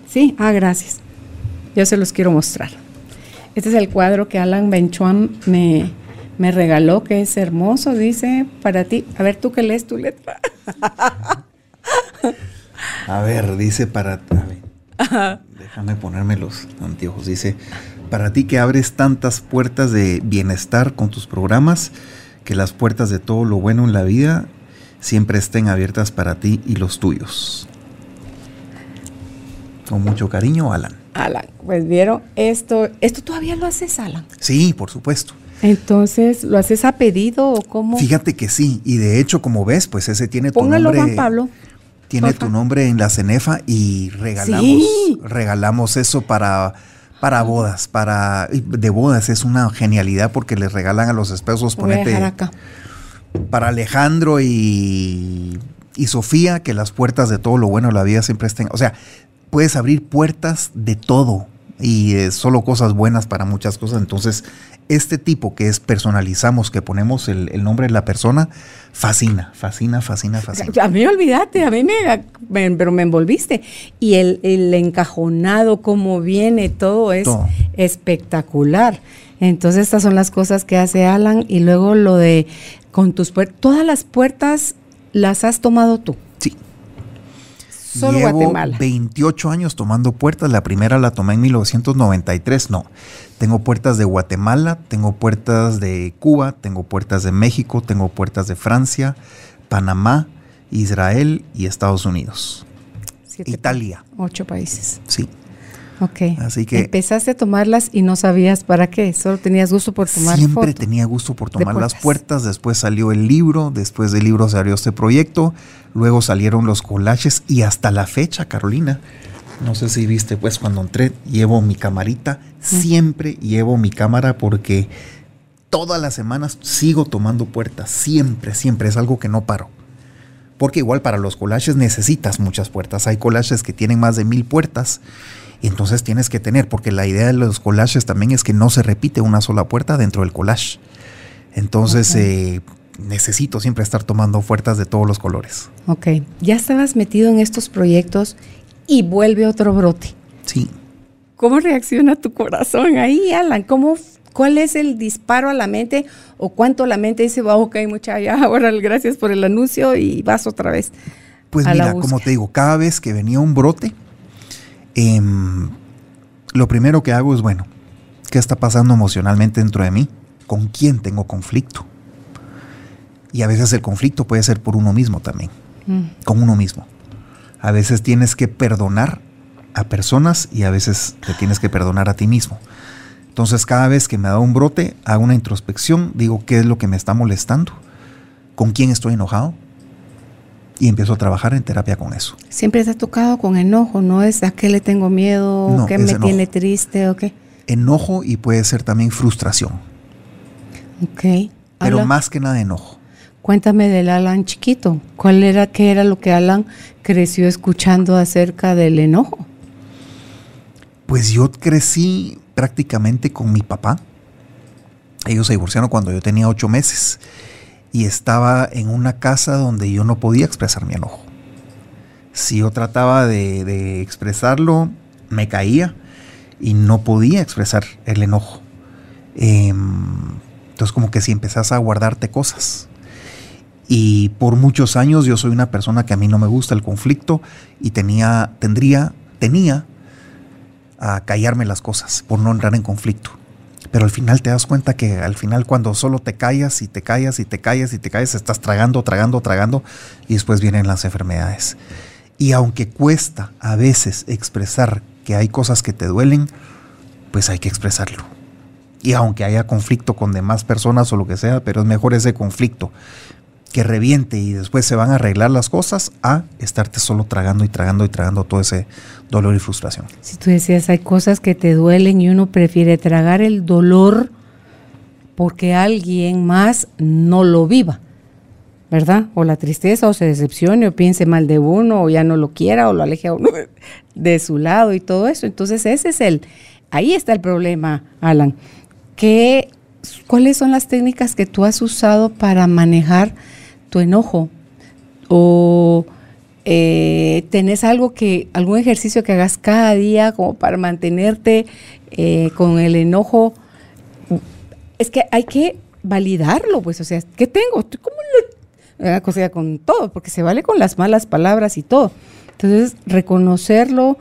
Speaker 2: sí, ah, gracias. Yo se los quiero mostrar. Este es el cuadro que Alan Benchuan me, me regaló, que es hermoso, dice, para ti. A ver, tú que lees tu letra.
Speaker 3: A ver, dice para... déjame ponerme los anteojos. Dice, para ti que abres tantas puertas de bienestar con tus programas, que las puertas de todo lo bueno en la vida siempre estén abiertas para ti y los tuyos. Con mucho cariño, Alan.
Speaker 2: Alan, pues vieron, esto, esto todavía lo haces, Alan.
Speaker 3: Sí, por supuesto.
Speaker 2: Entonces, ¿lo haces a pedido o cómo?
Speaker 3: Fíjate que sí, y de hecho, como ves, pues ese tiene tu nombre.
Speaker 2: Juan Pablo.
Speaker 3: Tiene tu nombre en la cenefa y regalamos, regalamos eso para, para bodas, para de bodas es una genialidad porque les regalan a los esposos ponete acá. para Alejandro y, y Sofía que las puertas de todo lo bueno de la vida siempre estén, o sea, puedes abrir puertas de todo y solo cosas buenas para muchas cosas. Entonces, este tipo que es personalizamos, que ponemos el, nombre de la persona, fascina, fascina, fascina, fascina.
Speaker 2: A mí olvídate, a mí me, pero me envolviste. Y el, encajonado, cómo viene, todo es espectacular. Entonces, estas son las cosas que hace Alan. Y luego lo de con tus puertas, todas las puertas las has tomado tú. Solo
Speaker 3: Llevo
Speaker 2: Guatemala.
Speaker 3: 28 años tomando puertas. La primera la tomé en 1993. No. Tengo puertas de Guatemala, tengo puertas de Cuba, tengo puertas de México, tengo puertas de Francia, Panamá, Israel y Estados Unidos.
Speaker 2: Siete
Speaker 3: Italia.
Speaker 2: Ocho países.
Speaker 3: Sí.
Speaker 2: Ok.
Speaker 3: Así que-
Speaker 2: Empezaste a tomarlas y no sabías para qué. Solo tenías gusto por tomar
Speaker 3: Siempre
Speaker 2: fotos.
Speaker 3: tenía gusto por tomar las
Speaker 2: puertas.
Speaker 3: puertas. Después salió el libro, después del libro salió este proyecto, luego salieron los collages y hasta la fecha, Carolina. No sé si viste, pues cuando entré, llevo mi camarita. Siempre llevo mi cámara porque todas las semanas sigo tomando puertas. Siempre, siempre. Es algo que no paro. Porque igual para los collages necesitas muchas puertas. Hay collages que tienen más de mil puertas. Y entonces tienes que tener, porque la idea de los collages también es que no se repite una sola puerta dentro del collage. Entonces
Speaker 2: Ok.
Speaker 3: eh, necesito siempre estar tomando puertas de todos los colores.
Speaker 2: Ok. Ya estabas metido en estos proyectos y vuelve otro brote.
Speaker 3: Sí.
Speaker 2: ¿Cómo reacciona tu corazón ahí, Alan? ¿Cómo, ¿Cuál es el disparo a la mente o cuánto la mente dice, va, ok, mucha, ya, ahora gracias por el anuncio y vas otra vez?
Speaker 3: Pues mira, como te digo, cada vez que venía un brote, em, lo primero que hago es, bueno, ¿qué está pasando emocionalmente dentro de mí? ¿Con quién tengo conflicto? Y a veces el conflicto puede ser por uno mismo también,
Speaker 2: Mm,
Speaker 3: con uno mismo. A veces tienes que perdonar a personas y a veces te tienes que perdonar a ti mismo. Entonces cada vez que me da un brote, hago una introspección, digo qué es lo que me está molestando, con quién estoy enojado y empiezo a trabajar en terapia con eso.
Speaker 2: Siempre ha tocado con enojo, ¿no? Es a qué le tengo miedo,
Speaker 3: No,
Speaker 2: qué me
Speaker 3: enojo.
Speaker 2: tiene triste o qué.
Speaker 3: Enojo y puede ser también frustración,
Speaker 2: Ok.
Speaker 3: pero más que nada enojo.
Speaker 2: Cuéntame del Alan chiquito. ¿Cuál era, qué era lo que Alan creció escuchando acerca del enojo?
Speaker 3: Pues yo crecí prácticamente con mi papá. Ellos se divorciaron cuando yo tenía ocho meses y estaba en una casa donde yo no podía expresar mi enojo. Si yo trataba de, expresarlo, me caía y no podía expresar el enojo. Em, entonces como que si empezás a guardarte cosas. Y por muchos años yo soy una persona que a mí no me gusta el conflicto y tenía, tendría, tenía a callarme las cosas por no entrar en conflicto. Pero al final te das cuenta que al final cuando solo te callas y te callas y te callas y te callas, estás tragando, tragando, tragando y después vienen las enfermedades. Y aunque cuesta a veces expresar que hay cosas que te duelen, pues hay que expresarlo. Y aunque haya conflicto con demás personas o lo que sea, pero es mejor ese conflicto que reviente y después se van a arreglar las cosas a estarte solo tragando y tragando y tragando todo ese dolor y frustración.
Speaker 2: Si tú decías, hay cosas que te duelen y uno prefiere tragar el dolor porque alguien más no lo viva, ¿verdad? O la tristeza, o se decepcione, o piense mal de uno, o ya no lo quiera, o lo aleje a uno de- su lado y todo eso. Entonces ese es el, ahí está el problema, Alan. ¿Qué, ¿Cuáles son las técnicas que tú has usado para manejar tu enojo? ¿O eh, tenés algo que, algún ejercicio que hagas cada día como para mantenerte eh, con el enojo? Es que hay que validarlo, pues, o sea, ¿qué tengo? ¿Cómo lo, o sea, con todo, porque se vale con las malas palabras y todo. Entonces, reconocerlo,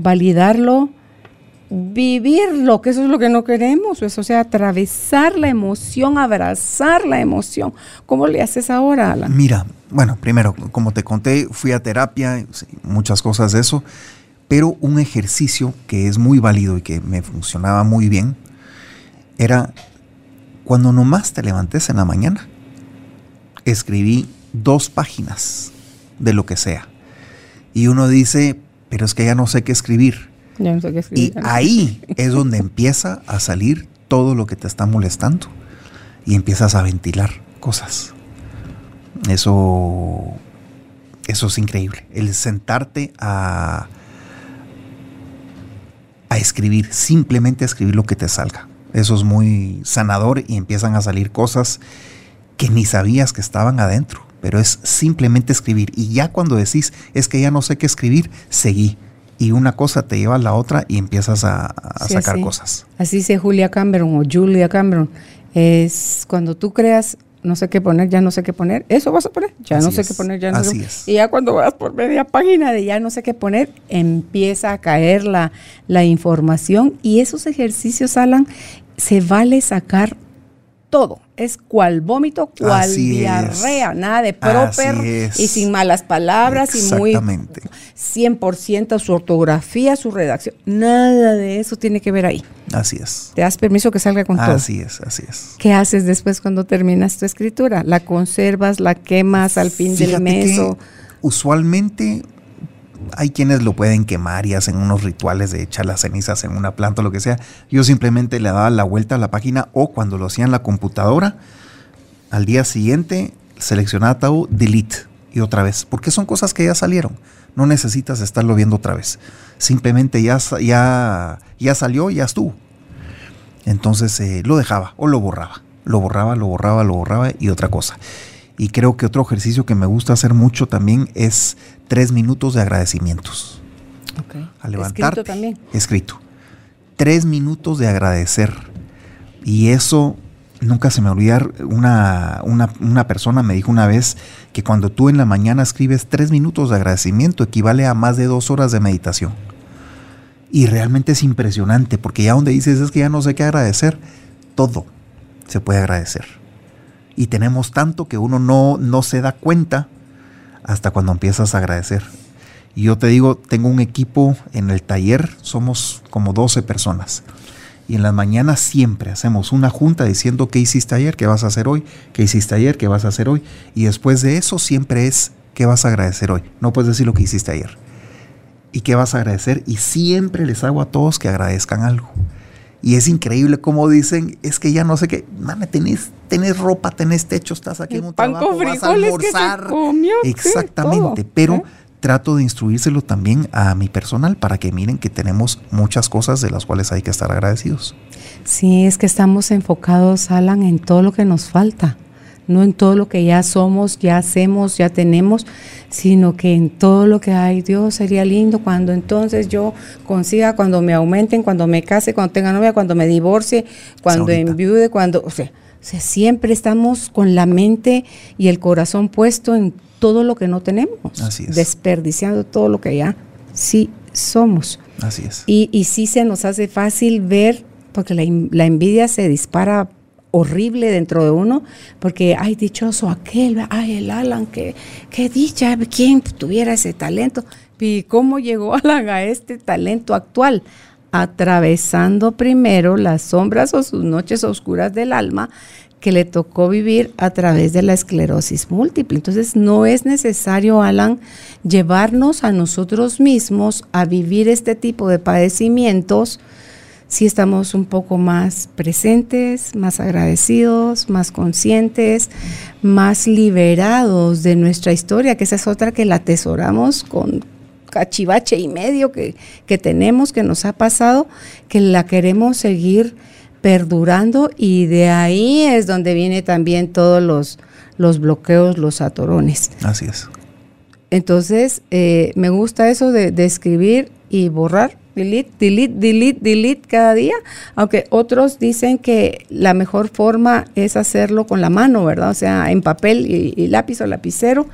Speaker 2: validarlo, vivirlo, que eso es lo que no queremos, pues, o sea, atravesar la emoción, abrazar la emoción. ¿Cómo le haces ahora, Alan?
Speaker 3: Mira, bueno, primero, como te conté, fui a terapia, muchas cosas de eso, pero un ejercicio que es muy válido y que me funcionaba muy bien era cuando nomás te levantes en la mañana, escribí dos páginas de lo que sea. Y uno dice, pero es que ya no sé qué escribir.
Speaker 2: Ya no sé qué
Speaker 3: Y ahí es donde empieza a salir todo lo que te está molestando. Y empiezas a ventilar cosas. Eso, eso es increíble. El sentarte a, a escribir, simplemente a escribir lo que te salga. Eso es muy sanador y empiezan a salir cosas que ni sabías que estaban adentro. Pero es simplemente escribir. Y ya cuando decís, es que ya no sé qué escribir, seguí. Y una cosa te lleva a la otra y empiezas a, a
Speaker 2: Sí,
Speaker 3: sacar
Speaker 2: así.
Speaker 3: cosas.
Speaker 2: Así dice Julia Cameron o Julia Cameron. Es cuando tú creas no sé qué poner, ya no sé qué poner, eso vas a poner, ya no sé qué poner, ya no sé qué Y ya cuando vas por media página de ya no sé qué poner, empieza a caer la, la información y esos ejercicios, Alan, se vale sacar todo. Es cual vómito, cual diarrea, nada de proper y sin malas palabras y muy 100% su ortografía, su redacción. Nada de eso tiene que ver ahí.
Speaker 3: Así es.
Speaker 2: ¿Te das permiso que salga con todo?
Speaker 3: Así es, así es.
Speaker 2: ¿Qué haces después cuando terminas tu escritura? ¿La conservas, la quemas al fin del mes?
Speaker 3: Usualmente hay quienes lo pueden quemar y hacen unos rituales de echar las cenizas en una planta o lo que sea. Yo simplemente le daba la vuelta a la página o cuando lo hacía en la computadora, al día siguiente seleccionaba Tabú, delete y otra vez, porque son cosas que ya salieron. No necesitas estarlo viendo otra vez. Simplemente ya, ya, ya salió, ya estuvo. Entonces eh, lo dejaba o lo borraba. Lo borraba, lo borraba, lo borraba y otra cosa. Y creo que otro ejercicio que me gusta hacer mucho también es tres minutos de agradecimientos.
Speaker 2: Okay.
Speaker 3: A levantarte.
Speaker 2: Escrito también.
Speaker 3: Escrito. Tres minutos de agradecer. Y eso nunca se me olvida. Una, una, una, persona me dijo una vez que cuando tú en la mañana escribes tres minutos de agradecimiento equivale a más de dos horas de meditación. Y realmente es impresionante porque ya donde dices es que ya no sé qué agradecer, todo se puede agradecer y tenemos tanto que uno no, no se da cuenta hasta cuando empiezas a agradecer. Y yo te digo, tengo un equipo en el taller, somos como 12 personas. Y en las mañanas siempre hacemos una junta diciendo qué hiciste ayer, qué vas a hacer hoy, qué hiciste ayer, qué vas a hacer hoy. Y después de eso siempre es qué vas a agradecer hoy. No puedes decir lo que hiciste ayer. Y qué vas a agradecer. Y siempre les hago a todos que agradezcan algo. Y es increíble como dicen, es que ya no sé qué, mame, tenés, tenés ropa, tenés techo, estás aquí en un trabajo, vas a almorzar. Exactamente, pero trato de instruírselo también a mi personal para que miren que tenemos muchas cosas de las cuales hay que estar agradecidos.
Speaker 2: Sí, es que estamos enfocados, Alan, en todo lo que nos falta no en todo lo que ya somos, ya hacemos, ya tenemos, sino que en todo lo que hay. Dios sería lindo cuando entonces yo consiga, cuando me aumenten, cuando me case, cuando tenga novia, cuando me divorcie, cuando enviude, cuando, o sea, siempre estamos con la mente y el corazón puesto en todo lo que no tenemos,
Speaker 3: Así es.
Speaker 2: desperdiciando todo lo que ya sí somos.
Speaker 3: Así es.
Speaker 2: Y, y sí se nos hace fácil ver, porque la, la envidia se dispara horrible dentro de uno, porque, ay, dichoso aquel, ay, el Alan, que, qué dicha, quién tuviera ese talento. ¿Y cómo llegó Alan a este talento actual? Atravesando primero las sombras o sus noches oscuras del alma que le tocó vivir a través de la esclerosis múltiple. Entonces no es necesario, Alan, llevarnos a nosotros mismos a vivir este tipo de padecimientos si estamos un poco más presentes, más agradecidos, más conscientes, más liberados de nuestra historia, que esa es otra que la atesoramos con cachivache y medio que, que tenemos, que nos ha pasado, que la queremos seguir perdurando y de ahí es donde viene también todos los, los bloqueos, los atorones.
Speaker 3: Así es.
Speaker 2: Entonces, eh, me gusta eso de, de escribir y borrar delete, delete, delete, delete cada día, aunque otros dicen que la mejor forma es hacerlo con la mano, ¿verdad? O sea, en papel y, lápiz o lapicero.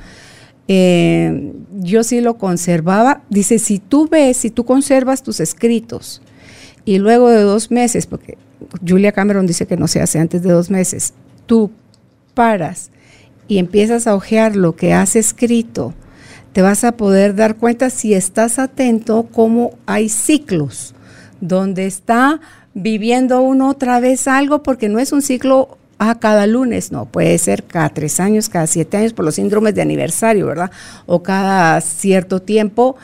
Speaker 2: Eh, yo sí lo conservaba. Dice, si tú ves, si tú conservas tus escritos y luego de dos meses, porque Julia Cameron dice que no se hace antes de dos meses, tú paras y empiezas a ojear lo que has escrito, te vas a poder dar cuenta si estás atento cómo hay ciclos donde está viviendo uno otra vez algo porque no es un ciclo a cada lunes, no, puede ser cada tres años, cada siete años por los síndromes de aniversario, ¿verdad? O cada cierto tiempo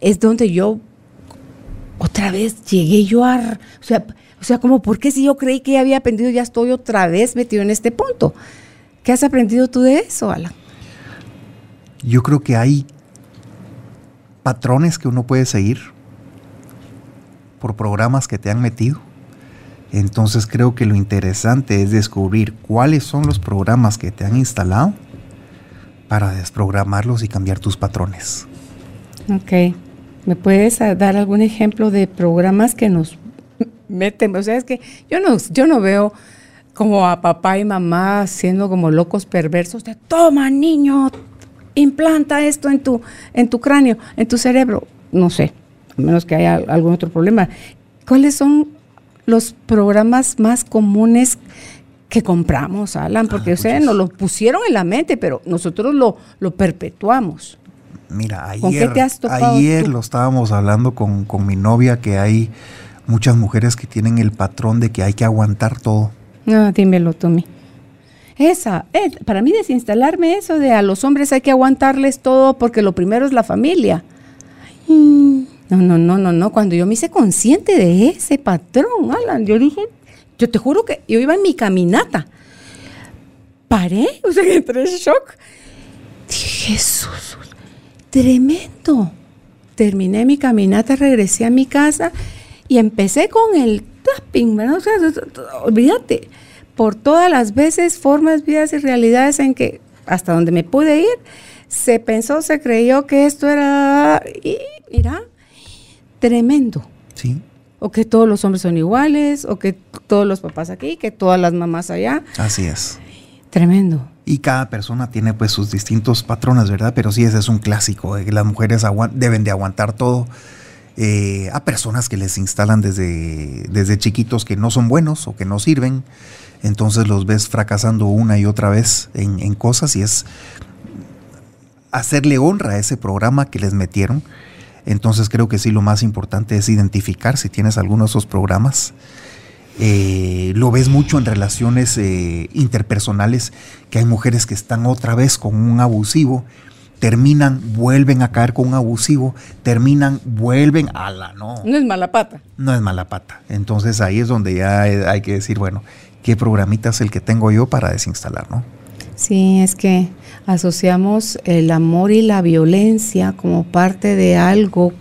Speaker 2: es donde yo otra vez llegué yo a, o sea, o sea, como, ¿por qué si yo creí que ya había aprendido, ya estoy otra vez metido en este punto? ¿Qué has aprendido tú de eso, Alan?
Speaker 3: Yo creo que hay patrones que uno puede seguir por programas que te han metido. Entonces creo que lo interesante es descubrir cuáles son los programas que te han instalado para desprogramarlos y cambiar tus patrones.
Speaker 2: Ok. ¿Me puedes dar algún ejemplo de programas que nos meten? O sea, es que yo no, yo no veo como a papá y mamá siendo como locos perversos de toma niño, implanta esto en tu, en tu cráneo, en tu cerebro. No sé, a menos que haya algún otro problema. ¿Cuáles son los programas más comunes que compramos, Alan? Porque ah, ustedes nos lo pusieron en la mente, pero nosotros lo, lo perpetuamos.
Speaker 3: Mira, ayer, ayer lo estábamos hablando con, con mi novia que hay muchas mujeres que tienen el patrón de que hay que aguantar todo.
Speaker 2: No, dímelo, Tommy. Esa, eh, para mí desinstalarme eso de a los hombres hay que aguantarles todo porque lo primero es la familia. No, no, no, no, no. Cuando yo me hice consciente de ese patrón, Alan, yo dije, yo te juro que yo iba en mi caminata. Paré, o sea, entré en shock. Dije, Jesús, tremendo. Terminé mi caminata, regresé a mi casa y empecé con el tapping, ¿verdad? O sea, olvídate, por todas las veces, formas, vidas y realidades en que hasta donde me pude ir, se pensó, se creyó que esto era, y mira, tremendo.
Speaker 3: Sí.
Speaker 2: O que todos los hombres son iguales, o que todos los papás aquí, que todas las mamás allá.
Speaker 3: Así es.
Speaker 2: Tremendo.
Speaker 3: Y cada persona tiene pues sus distintos patrones, ¿verdad? Pero sí, ese es un clásico, de que las mujeres deben de aguantar todo eh, a personas que les instalan desde, desde chiquitos que no son buenos o que no sirven. Entonces los ves fracasando una y otra vez en, cosas y es hacerle honra a ese programa que les metieron. Entonces creo que sí, lo más importante es identificar si tienes alguno de esos programas. Eh, lo ves mucho en relaciones eh, interpersonales, que hay mujeres que están otra vez con un abusivo terminan, vuelven a caer con un abusivo, terminan, vuelven a la no.
Speaker 2: No es mala pata.
Speaker 3: No es mala pata. Entonces ahí es donde ya hay que decir, bueno, ¿qué programita es el que tengo yo para desinstalar, no?
Speaker 2: Sí, es que asociamos el amor y la violencia como parte de algo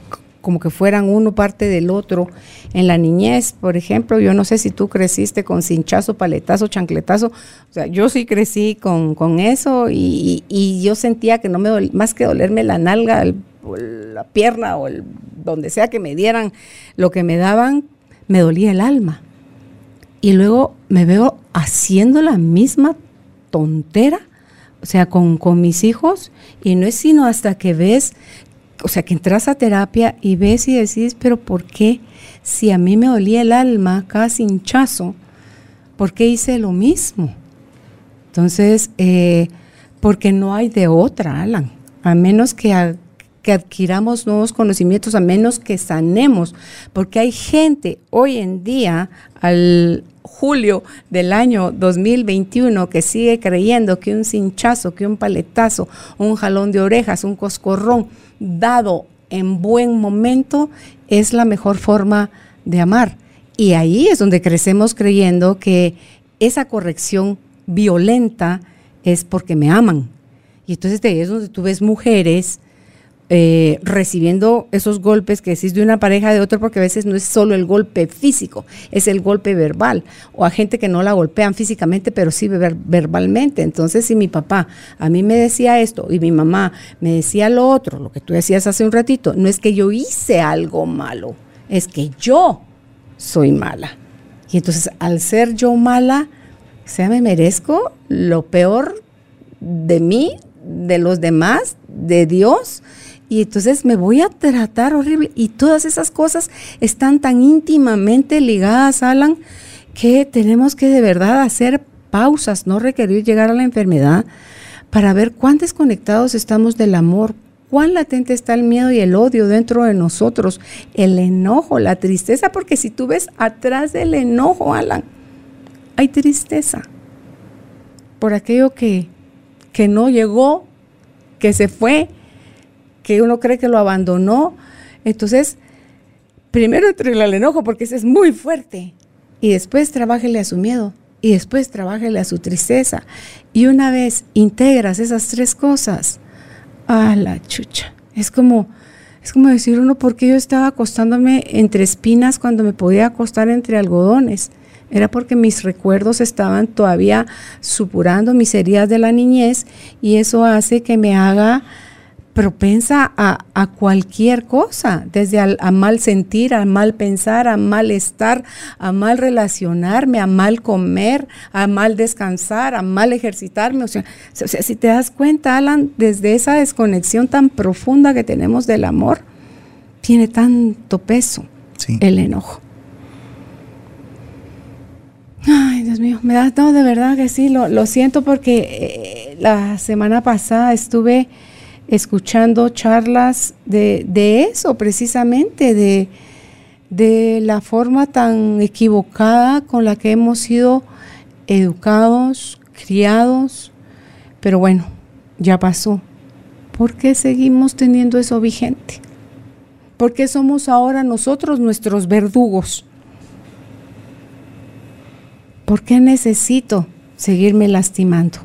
Speaker 2: como que fueran uno parte del otro. En la niñez, por ejemplo, yo no sé si tú creciste con cinchazo, paletazo, chancletazo. O sea, yo sí crecí con, eso y, yo sentía que no me más que dolerme la nalga, la pierna o el, donde sea que me dieran lo que me daban, me dolía el alma. Y luego me veo haciendo la misma tontera, o sea, con, con mis hijos, y no es sino hasta que ves o sea, que entras a terapia y ves y decís, pero ¿por qué? Si a mí me dolía el alma cada hinchazo, ¿por qué hice lo mismo? Entonces, eh, porque no hay de otra, Alan, a menos que, que adquiramos nuevos conocimientos, a menos que sanemos, porque hay gente hoy en día, al julio del año 2021, que sigue creyendo que un cinchazo, que un paletazo, un jalón de orejas, un coscorrón, dado en buen momento es la mejor forma de amar. Y ahí es donde crecemos creyendo que esa corrección violenta es porque me aman. Y entonces ahí es donde tú ves mujeres eh, recibiendo esos golpes que decís de una pareja de otra, porque a veces no es solo el golpe físico, es el golpe verbal, o a gente que no la golpean físicamente, pero sí verbalmente. Entonces, si mi papá a mí me decía esto y mi mamá me decía lo otro, lo que tú decías hace un ratito, no es que yo hice algo malo, es que yo soy mala. Y entonces, al ser yo mala, o sea, me merezco lo peor de mí, de los demás, de Dios y entonces me voy a tratar horrible. Y todas esas cosas están tan íntimamente ligadas, Alan, que tenemos que de verdad hacer pausas, no requerir llegar a la enfermedad para ver cuán desconectados estamos del amor, cuán latente está el miedo y el odio dentro de nosotros, el enojo, la tristeza, porque si tú ves atrás del enojo, Alan, hay tristeza por aquello que, que no llegó, que se fue, que uno cree que lo abandonó. Entonces, primero entre el enojo porque ese es muy fuerte. Y después trabájele a su miedo. Y después trabájele a su tristeza. Y una vez integras esas tres cosas, a la chucha. Es como, es como decir uno, ¿por qué yo estaba acostándome entre espinas cuando me podía acostar entre algodones? Era porque mis recuerdos estaban todavía supurando mis heridas de la niñez y eso hace que me haga propensa a, a cualquier cosa, desde al, a mal sentir, a mal pensar, a mal estar, a mal relacionarme, a mal comer, a mal descansar, a mal ejercitarme. O sea, o sea, si te das cuenta, Alan, desde esa desconexión tan profunda que tenemos del amor, tiene tanto peso
Speaker 3: Sí.
Speaker 2: el enojo. Ay, Dios mío, me da, no, de verdad que sí, lo, lo siento porque eh, la semana pasada estuve escuchando charlas de, eso, precisamente, de la forma tan equivocada con la que hemos sido educados, criados, pero bueno, ya pasó. ¿Por qué seguimos teniendo eso vigente? ¿Por qué somos ahora nosotros nuestros verdugos? ¿Por qué necesito seguirme lastimando?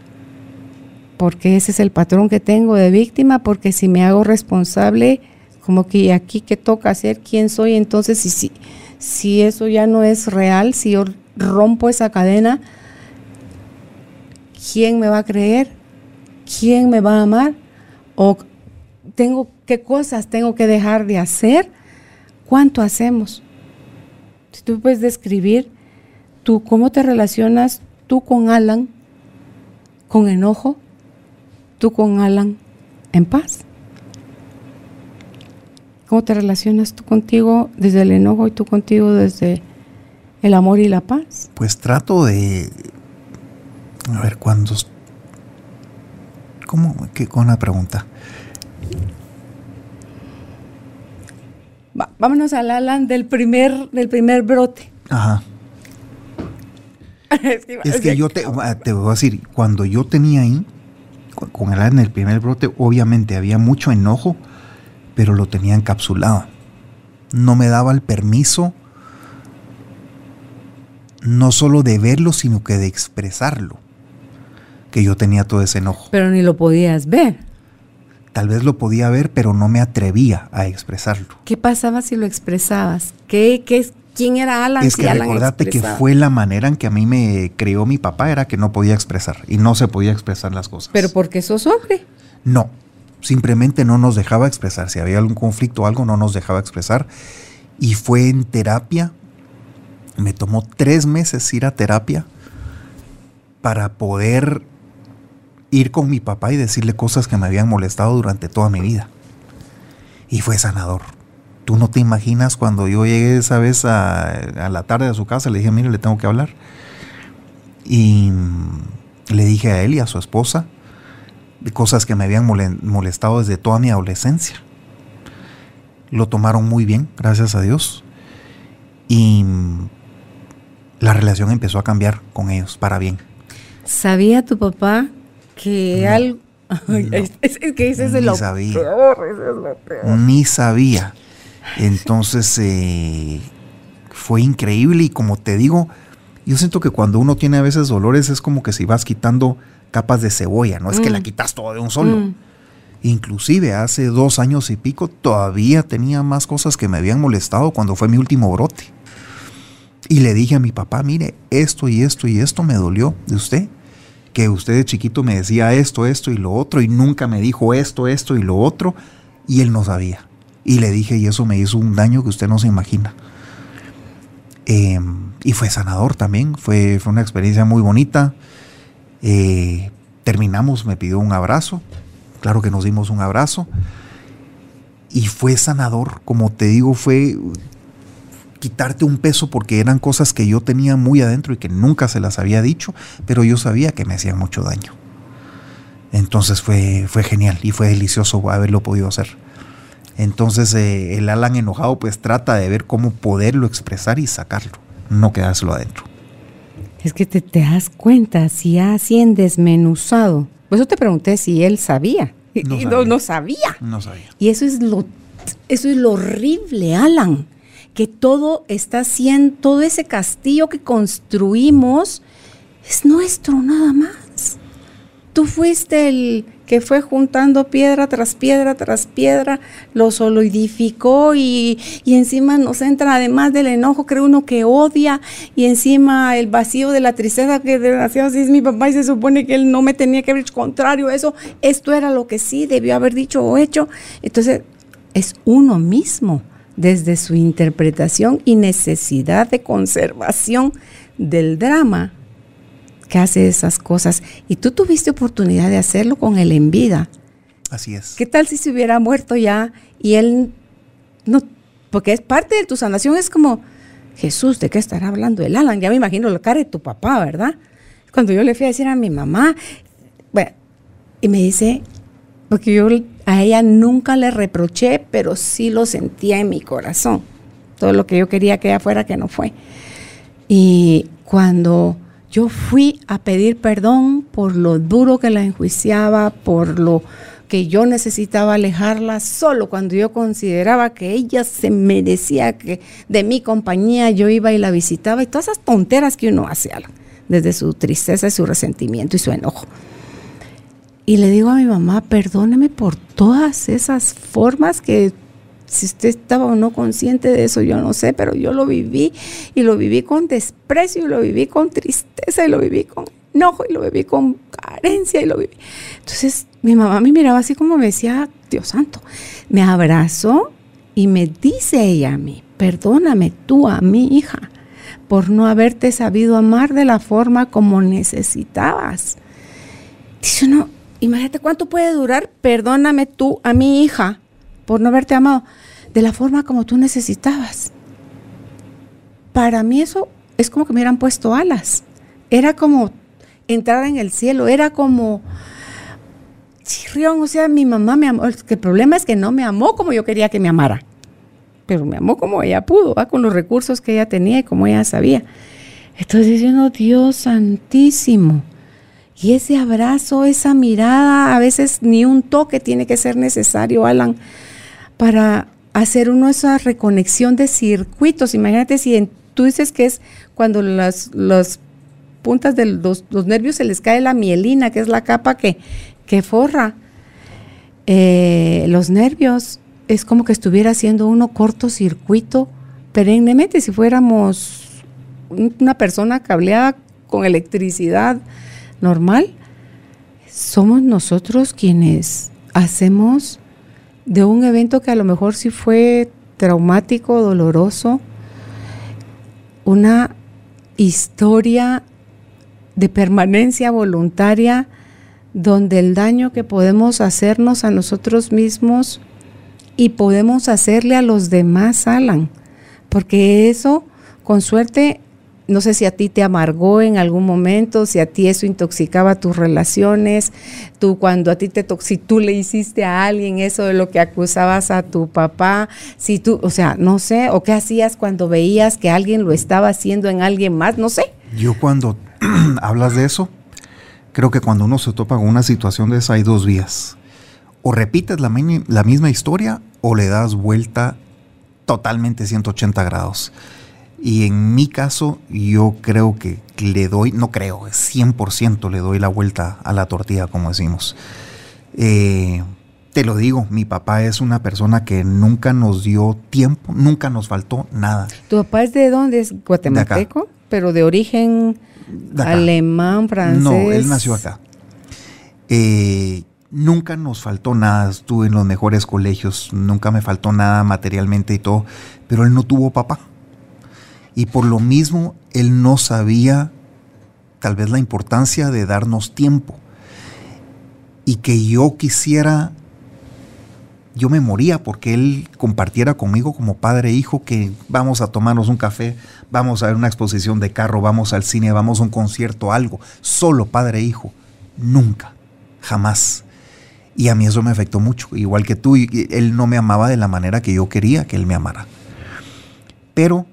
Speaker 2: Porque ese es el patrón que tengo de víctima, porque si me hago responsable, como que aquí que toca hacer, quién soy, entonces si, si, eso ya no es real, si yo rompo esa cadena, ¿quién me va a creer? ¿Quién me va a amar? ¿O tengo qué cosas tengo que dejar de hacer? ¿Cuánto hacemos? Si tú puedes describir tú cómo te relacionas tú con Alan con enojo, tú con Alan en paz. ¿Cómo te relacionas tú contigo desde el enojo y tú contigo desde el amor y la paz?
Speaker 3: Pues trato de. A ver, cuando. ¿Cómo? ¿Qué, con una pregunta.
Speaker 2: Va- vámonos al Alan del primer, del primer brote.
Speaker 3: Ajá. Es que yo te, ah, te voy a decir, cuando yo tenía ahí, con el en el primer brote, obviamente había mucho enojo, pero lo tenía encapsulado. No me daba el permiso no solo de verlo, sino que de expresarlo. Que yo tenía todo ese enojo.
Speaker 2: Pero ni lo podías ver.
Speaker 3: Tal vez lo podía ver, pero no me atrevía a expresarlo.
Speaker 2: ¿Qué pasaba si lo expresabas? ¿Qué, qué, ¿Quién era Alan?
Speaker 3: Es
Speaker 2: si
Speaker 3: que
Speaker 2: Alan
Speaker 3: recordate que fue la manera en que a mí me creó mi papá, era que no podía expresar y no se podía expresar las cosas.
Speaker 2: Pero porque sos hombre.
Speaker 3: No, simplemente no nos dejaba expresar. Si había algún conflicto o algo, no nos dejaba expresar. Y fue en terapia. Me tomó tres meses ir a terapia para poder ir con mi papá y decirle cosas que me habían molestado durante toda mi vida. Y fue sanador. Tú no te imaginas cuando yo llegué esa vez a, a la tarde a su casa, le dije, mire, le tengo que hablar. Y le dije a él y a su esposa, de cosas que me habían mole- molestado desde toda mi adolescencia. Lo tomaron muy bien, gracias a Dios. Y la relación empezó a cambiar con ellos para bien.
Speaker 2: ¿Sabía tu papá que
Speaker 3: No.
Speaker 2: algo...
Speaker 3: No.
Speaker 2: es, es- que ese es lo
Speaker 3: sabía.
Speaker 2: peor, ese es lo peor.
Speaker 3: Ni sabía. Entonces eh, fue increíble y como te digo, yo siento que cuando uno tiene a veces dolores es como que si vas quitando capas de cebolla, no es que
Speaker 2: Mm.
Speaker 3: la quitas todo de un solo.
Speaker 2: Mm.
Speaker 3: Inclusive hace dos años y pico todavía tenía más cosas que me habían molestado cuando fue mi último brote. Y le dije a mi papá, mire, esto y esto y esto me dolió de usted. Que usted de chiquito me decía esto, esto y lo otro y nunca me dijo esto, esto y lo otro. Y él no sabía. Y le dije, y eso me hizo un daño que usted no se imagina. Eh, y fue sanador también, fue, fue una experiencia muy bonita. Eh, terminamos, me pidió un abrazo. Claro que nos dimos un abrazo. Y fue sanador, como te digo, fue quitarte un peso porque eran cosas que yo tenía muy adentro y que nunca se las había dicho, pero yo sabía que me hacían mucho daño. Entonces fue, fue genial y fue delicioso haberlo podido hacer. Entonces eh, el Alan enojado pues trata de ver cómo poderlo expresar y sacarlo, no quedárselo adentro.
Speaker 2: Es que te, te das cuenta, si así en desmenuzado. Por eso te pregunté si él sabía. Y-
Speaker 3: No
Speaker 2: y
Speaker 3: sabía.
Speaker 2: no, no sabía.
Speaker 3: No sabía.
Speaker 2: Y eso es lo, eso es lo horrible, Alan. Que todo está siendo, todo ese castillo que construimos es nuestro nada más. Tú fuiste el que fue juntando piedra tras piedra tras piedra, lo solidificó y, y encima nos entra, además del enojo, cree uno que odia y encima el vacío de la tristeza que desgraciado así es mi papá y se supone que él no me tenía que haber contrario eso, esto era lo que sí debió haber dicho o hecho. Entonces, es uno mismo desde su interpretación y necesidad de conservación del drama que hace esas cosas. Y tú tuviste oportunidad de hacerlo con él en vida.
Speaker 3: Así es.
Speaker 2: ¿Qué tal si se hubiera muerto ya y él no, porque es parte de tu sanación, es como, Jesús, ¿de qué estará hablando el Alan? Ya me imagino la cara de tu papá, ¿verdad? Cuando yo le fui a decir a mi mamá, bueno, y me dice, porque yo a ella nunca le reproché, pero sí lo sentía en mi corazón. Todo lo que yo quería que ella fuera, que no fue. Y cuando yo fui a pedir perdón por lo duro que la enjuiciaba, por lo que yo necesitaba alejarla solo cuando yo consideraba que ella se merecía que de mi compañía yo iba y la visitaba y todas esas tonteras que uno hace desde su tristeza, su resentimiento y su enojo. Y le digo a mi mamá, perdóneme por todas esas formas que si usted estaba o no consciente de eso, yo no sé, pero yo lo viví y lo viví con desprecio y lo viví con tristeza y lo viví con enojo y lo viví con carencia y lo viví. Entonces mi mamá me miraba así como me decía, Dios santo, me abrazó y me dice ella a mí, perdóname tú a mi hija por no haberte sabido amar de la forma como necesitabas. Dice no, Imagínate cuánto puede durar, perdóname tú a mi hija por no haberte amado de la forma como tú necesitabas. Para mí eso es como que me hubieran puesto alas. Era como entrar en el cielo, era como chirrión, o sea, mi mamá me amó. El problema es que no me amó como yo quería que me amara, pero me amó como ella pudo, con los recursos que ella tenía y como ella sabía. Entonces diciendo, Dios santísimo, y ese abrazo, esa mirada, a veces ni un toque tiene que ser necesario, Alan, para hacer uno esa reconexión de circuitos. Imagínate si tú dices que es cuando las, puntas de los, nervios se les cae la mielina, que es la capa que, que forra eh, los nervios. Es como que estuviera haciendo uno cortocircuito perennemente. Si fuéramos una persona cableada con electricidad, normal, somos nosotros quienes hacemos de un evento que a lo mejor sí fue traumático, doloroso, una historia de permanencia voluntaria donde el daño que podemos hacernos a nosotros mismos y podemos hacerle a los demás, Alan, porque eso, con suerte, no sé si a ti te amargó en algún momento, si a ti eso intoxicaba tus relaciones, tú cuando a ti te si tú le hiciste a alguien eso de lo que acusabas a tu papá, si tú, o sea, no sé, o qué hacías cuando veías que alguien lo estaba haciendo en alguien más, no sé.
Speaker 3: Yo cuando hablas de eso, creo que cuando uno se topa con una situación de esa hay dos vías. O repites la, la misma historia o le das vuelta totalmente 180 grados. Y en mi caso, yo creo que le doy, no creo, 100% le doy la vuelta a la tortilla, como decimos. Eh, te lo digo, mi papá es una persona que nunca nos dio tiempo, nunca nos faltó nada.
Speaker 2: ¿Tu papá es de dónde? ¿Es guatemalteco? pero de origen alemán, francés.
Speaker 3: No, él nació acá. Eh, nunca nos faltó nada, estuve en los mejores colegios, nunca me faltó nada materialmente y todo, pero él no tuvo papá. Y por lo mismo, él no sabía tal vez la importancia de darnos tiempo. Y que yo quisiera, yo me moría porque él compartiera conmigo como padre e hijo que vamos a tomarnos un café, vamos a ver una exposición de carro, vamos al cine, vamos a un concierto, algo. Solo padre e hijo. Nunca, jamás. Y a mí eso me afectó mucho, igual que tú. Él no me amaba de la manera que yo quería que él me amara. Pero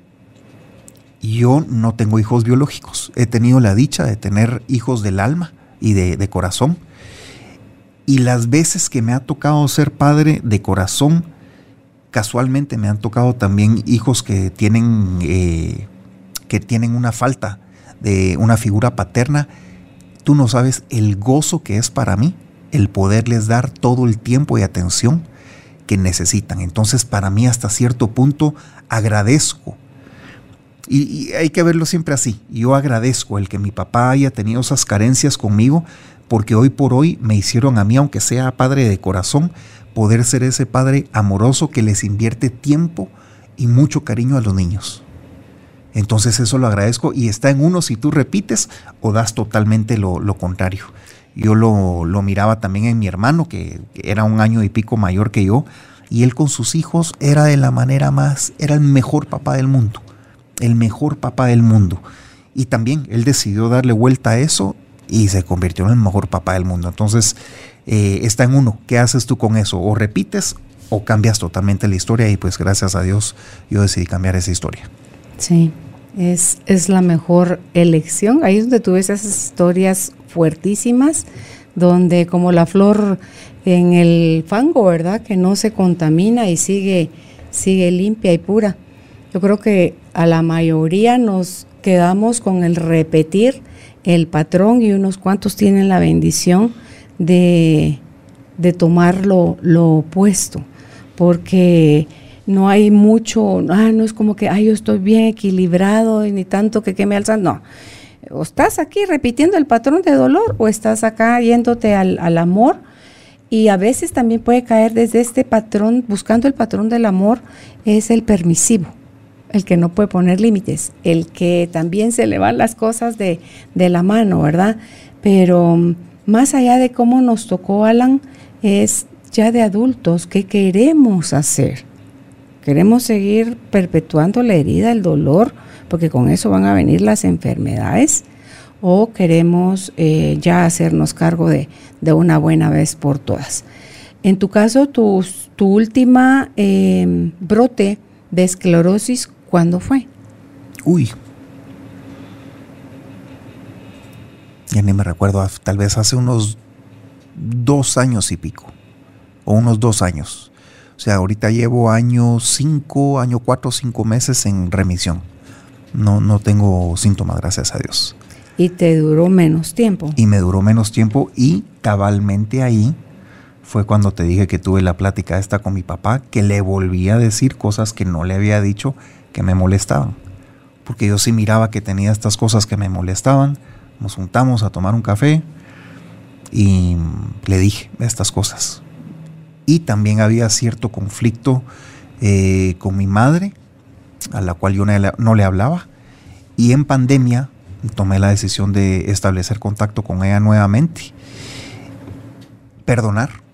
Speaker 3: yo no tengo hijos biológicos. He tenido la dicha de tener hijos del alma y de, corazón. Y las veces que me ha tocado ser padre de corazón, casualmente me han tocado también hijos que tienen, eh, que tienen una falta de una figura paterna. Tú no sabes el gozo que es para mí el poderles dar todo el tiempo y atención que necesitan. Entonces, para mí, hasta cierto punto, agradezco. Y, hay que verlo siempre así. Yo agradezco el que mi papá haya tenido esas carencias conmigo, porque hoy por hoy me hicieron a mí, aunque sea padre de corazón, poder ser ese padre amoroso que les invierte tiempo y mucho cariño a los niños. Entonces eso lo agradezco y está en uno si tú repites o das totalmente lo, contrario. Yo lo, miraba también en mi hermano, que, era un año y pico mayor que yo, y él con sus hijos era de la manera más, era el mejor papá del mundo, el mejor papá del mundo. Y también él decidió darle vuelta a eso y se convirtió en el mejor papá del mundo. Entonces eh, está en uno, ¿qué haces tú con eso? O repites o cambias totalmente la historia y pues gracias a Dios yo decidí cambiar esa historia.
Speaker 2: Sí, es, es la mejor elección. Ahí es donde tú ves esas historias fuertísimas, donde como la flor en el fango, ¿verdad? Que no se contamina y sigue, sigue limpia y pura. Yo creo que a la mayoría nos quedamos con el repetir el patrón y unos cuantos tienen la bendición de, de tomar lo, opuesto, porque no hay mucho, ah, no es como que, ay, yo estoy bien equilibrado y ni tanto que, que me alzan, no. O estás aquí repitiendo el patrón de dolor o estás acá yéndote al, al amor y a veces también puede caer desde este patrón, buscando el patrón del amor, es el permisivo, el que no puede poner límites, el que también se le van las cosas de, de la mano, ¿verdad? Pero mm, más allá de cómo nos tocó, Alan, es ya de adultos, ¿qué queremos hacer? Queremos seguir perpetuando la herida, el dolor, porque con eso van a venir las enfermedades, o queremos eh, ya hacernos cargo de, una buena vez por todas. En tu caso, tu, tu última em, brote de esclerosis, ¿cuándo fue?
Speaker 3: Uy. Ya ni me recuerdo, tal vez hace unos dos años y pico, o unos dos años. O sea, ahorita llevo año 5, año 4, 5 meses en remisión. No, no tengo síntomas, gracias a Dios.
Speaker 2: ¿Y te duró menos tiempo?
Speaker 3: Y me duró menos tiempo y cabalmente ahí fue cuando te dije que tuve la plática esta con mi papá, que le volví a decir cosas que no le había dicho que me molestaban. Porque yo sí miraba que tenía estas cosas que me molestaban. Nos juntamos a tomar un café y le dije estas cosas y también había cierto conflicto eh, con mi madre, a la cual yo no le hablaba, y en pandemia tomé la decisión de establecer contacto con ella nuevamente, perdonar.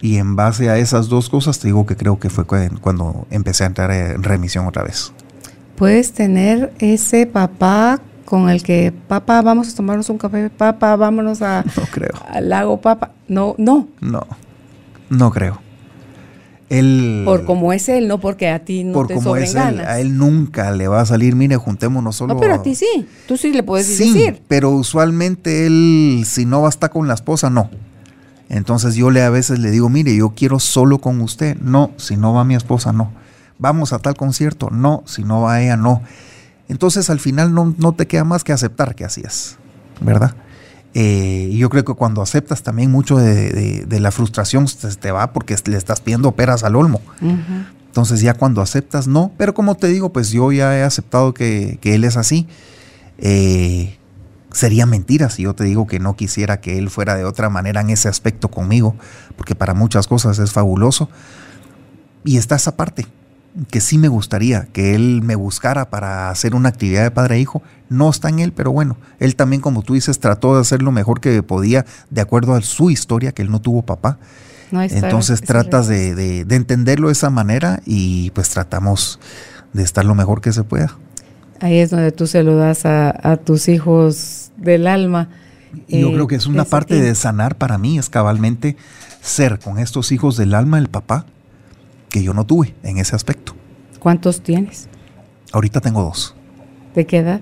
Speaker 3: Y en base a esas dos cosas te digo que creo que fue cuando empecé a entrar en remisión otra vez.
Speaker 2: Puedes tener ese papá con el que, papá, vamos a tomarnos un café, papá, vámonos a,
Speaker 3: no creo.
Speaker 2: al lago, papá. No, no.
Speaker 3: No. No creo. Él,
Speaker 2: por como es él, no porque a ti no por te como es
Speaker 3: él, a él nunca le va a salir, mire, juntémonos solo.
Speaker 2: No, pero a ti sí, tú sí le puedes sí, decir.
Speaker 3: pero usualmente él, si no va a estar con la esposa, no. Entonces yo le a veces le digo, mire, yo quiero solo con usted. No, si no va mi esposa, no. Vamos a tal concierto. No, si no va ella, no. Entonces al final no, no te queda más que aceptar que así es, ¿verdad? Eh, yo creo que cuando aceptas también mucho de, la frustración te va porque le estás pidiendo peras al olmo. Entonces ya cuando aceptas, no. Pero como te digo, pues yo ya he aceptado que, él es así. Eh, sería mentira si yo te digo que no quisiera que él fuera de otra manera en ese aspecto conmigo, porque para muchas cosas es fabuloso. Y está esa parte que sí me gustaría que él me buscara para hacer una actividad de padre e hijo. No está en él, pero bueno, él también, como tú dices, trató de hacer lo mejor que podía de acuerdo a su historia, que él no tuvo papá. Entonces tratas de, entenderlo de esa manera y pues tratamos de estar lo mejor que se pueda.
Speaker 2: Ahí es donde tú se lo das a, tus hijos del alma.
Speaker 3: Yo creo que es una parte de sanar para mí, es cabalmente ser con estos hijos del alma el papá que yo no tuve en ese aspecto.
Speaker 2: ¿Cuántos tienes?
Speaker 3: Ahorita tengo dos.
Speaker 2: ¿De qué edad?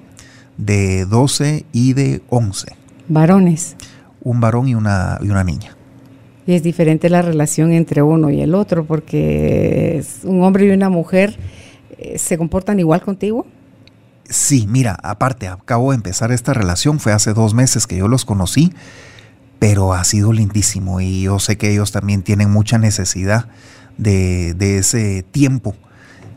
Speaker 3: De 12 y de 11.
Speaker 2: ¿Varones?
Speaker 3: Un varón y una, y una niña.
Speaker 2: Y es diferente la relación entre uno y el otro, porque un hombre y una mujer eh, se comportan igual contigo.
Speaker 3: Sí, mira, aparte, acabo de empezar esta relación, fue hace dos meses que yo los conocí, pero ha sido lindísimo y yo sé que ellos también tienen mucha necesidad de, de ese tiempo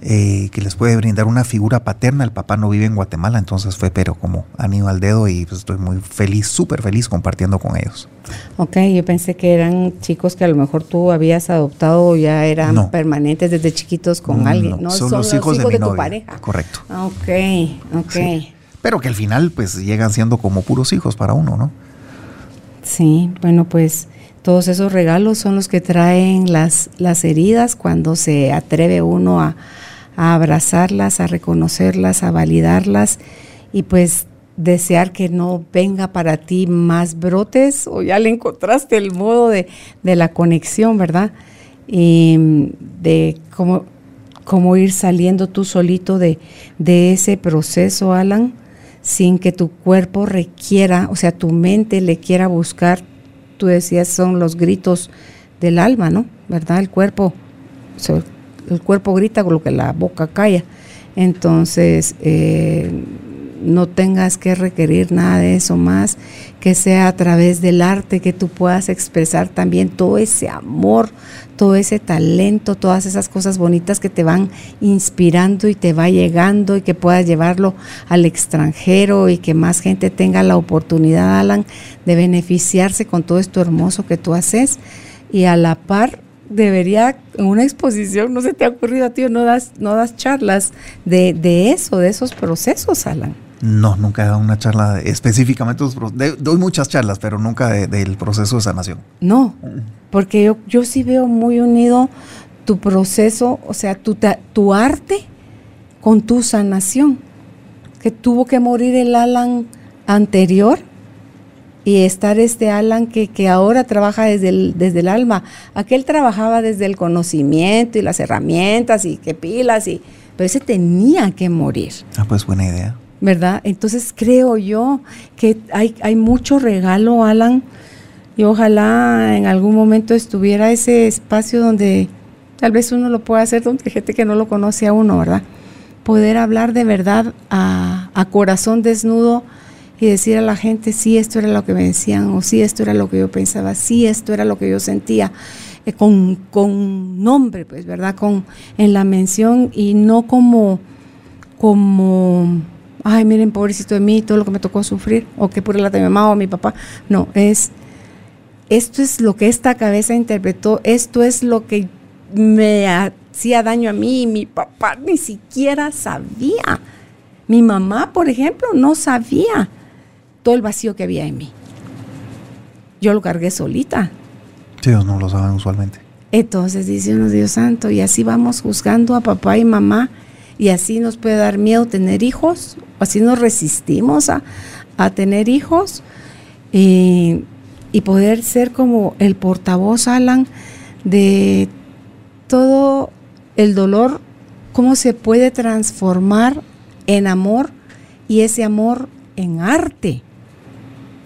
Speaker 3: eh, que les puede brindar una figura paterna. El papá no vive en Guatemala, entonces fue pero como anillo al dedo y pues estoy muy feliz, súper feliz compartiendo con ellos.
Speaker 2: Ok, yo pensé que eran chicos que a lo mejor tú habías adoptado ya eran permanentes desde chiquitos con alguien, ¿no?
Speaker 3: Son, los hijos, de, tu pareja. Correcto.
Speaker 2: Ah, ok, ok.
Speaker 3: Pero que al final pues llegan siendo como puros hijos para uno, ¿no?
Speaker 2: Sí, bueno, pues todos esos regalos son los que traen las, las heridas cuando se atreve uno a, a abrazarlas, a reconocerlas, a validarlas y pues desear que no venga para ti más brotes o ya le encontraste el modo de, la conexión, ¿verdad? Y de cómo, cómo, ir saliendo tú solito de, de ese proceso, Alan, sin que tu cuerpo requiera, o sea, tu mente le quiera buscar, tú decías, son los gritos del alma, ¿no? ¿Verdad? El cuerpo, el cuerpo grita con lo que la boca calla. Entonces, eh, no tengas que requerir nada de eso más, que sea a través del arte que tú puedas expresar también todo ese amor, todo ese talento, todas esas cosas bonitas que te van inspirando y te va llegando y que puedas llevarlo al extranjero y que más gente tenga la oportunidad, Alan, de beneficiarse con todo esto hermoso que tú haces y a la par debería, en una exposición, no se te ha ocurrido a ti, no das, no das charlas de, de eso, de esos procesos, Alan.
Speaker 3: No, nunca he dado una charla específicamente, doy muchas charlas, pero nunca del proceso de sanación.
Speaker 2: No, porque yo, yo sí veo muy unido tu proceso, o sea, tu, tu arte con tu sanación, que tuvo que morir el Alan anterior y estar este Alan que, que ahora trabaja desde el, desde el alma. Aquel trabajaba desde el conocimiento y las herramientas y qué pilas, y, pero ese tenía que morir.
Speaker 3: Ah, pues buena idea.
Speaker 2: ¿Verdad? Entonces creo yo que hay, hay mucho regalo, Alan, y ojalá en algún momento estuviera ese espacio donde tal vez uno lo pueda hacer, donde gente que no lo conoce a uno, ¿verdad? Poder hablar de verdad a, a corazón desnudo y decir a la gente, sí, esto era lo que me decían, o sí, esto era lo que yo pensaba, sí, esto era lo que yo sentía, eh, con, con, nombre, pues, ¿verdad? Con, en la mención y no como, como, ay, miren, pobrecito de mí, todo lo que me tocó sufrir, o que por el de mi mamá o mi papá. No, es, esto es lo que esta cabeza interpretó, esto es lo que me hacía daño a mí y mi papá ni siquiera sabía. Mi mamá, por ejemplo, no sabía todo el vacío que había en mí. Yo lo cargué solita.
Speaker 3: Sí, ellos no lo saben usualmente.
Speaker 2: Entonces dice uno, Dios santo, y así vamos juzgando a papá y mamá, y así nos puede dar miedo tener hijos, así nos resistimos a, tener hijos, y, y poder ser como el portavoz, Alan, de todo el dolor, cómo se puede transformar en amor y ese amor en arte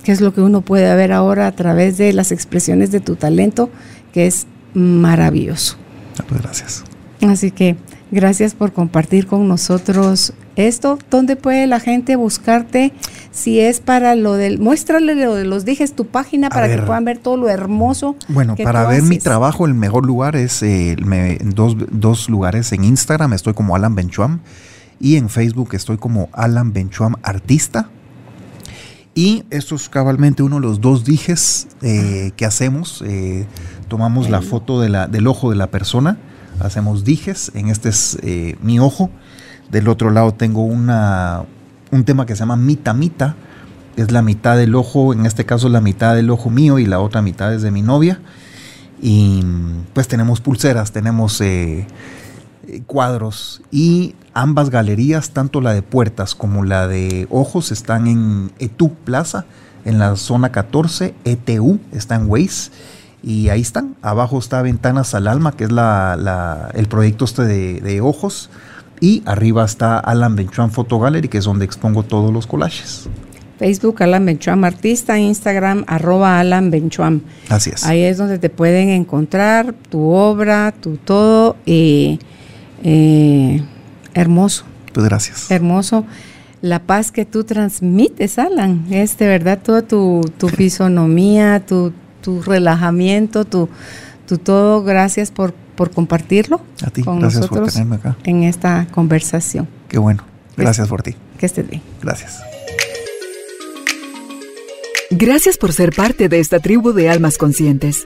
Speaker 2: que es lo que uno puede ver ahora a través de las expresiones de tu talento, que es maravilloso.
Speaker 3: Ah, pues gracias.
Speaker 2: Así que gracias por compartir con nosotros esto. ¿Dónde puede la gente buscarte? Si es para lo del, muéstrale lo de los dijes tu página para que puedan ver todo lo hermoso.
Speaker 3: Bueno, para ver mi trabajo, el mejor lugar es eh, dos, dos, lugares. En Instagram estoy como Alan Benchuam y en Facebook estoy como Alan Benchuam Artista. Y esto es cabalmente uno de los dos dijes eh, que hacemos. Eh, tomamos la foto de la, del ojo de la persona, hacemos dijes. En este es eh, mi ojo. Del otro lado tengo una, un tema que se llama mita mita. Es la mitad del ojo, en este caso la mitad del ojo mío y la otra mitad es de mi novia. Y pues tenemos pulseras, tenemos cuadros y Ambas galerías, tanto la de puertas como la de ojos, están en ETU Plaza, en la zona 14, ETU, está en Waze. Y ahí están. Abajo está Ventanas al Alma, que es la, el proyecto este de, ojos. Y arriba está Alan Benchuan Photo Gallery, que es donde expongo todos los collages.
Speaker 2: Facebook Alan Benchuam Artista, Instagram arroba Alan Benchuam.
Speaker 3: Así es.
Speaker 2: Ahí es donde te pueden encontrar tu obra, tu todo. Y eh, Hermoso.
Speaker 3: Pues gracias.
Speaker 2: Hermoso. la paz que tú transmites, Alan. Es de verdad toda tu, tu fisonomía, tu, tu relajamiento, tu, tu todo. Gracias por, por compartirlo
Speaker 3: A ti,
Speaker 2: con
Speaker 3: gracias por tenerme acá.
Speaker 2: en esta conversación.
Speaker 3: Qué bueno. Gracias por ti.
Speaker 2: Que estés bien.
Speaker 3: Gracias.
Speaker 1: Gracias por ser parte de esta tribu de almas conscientes.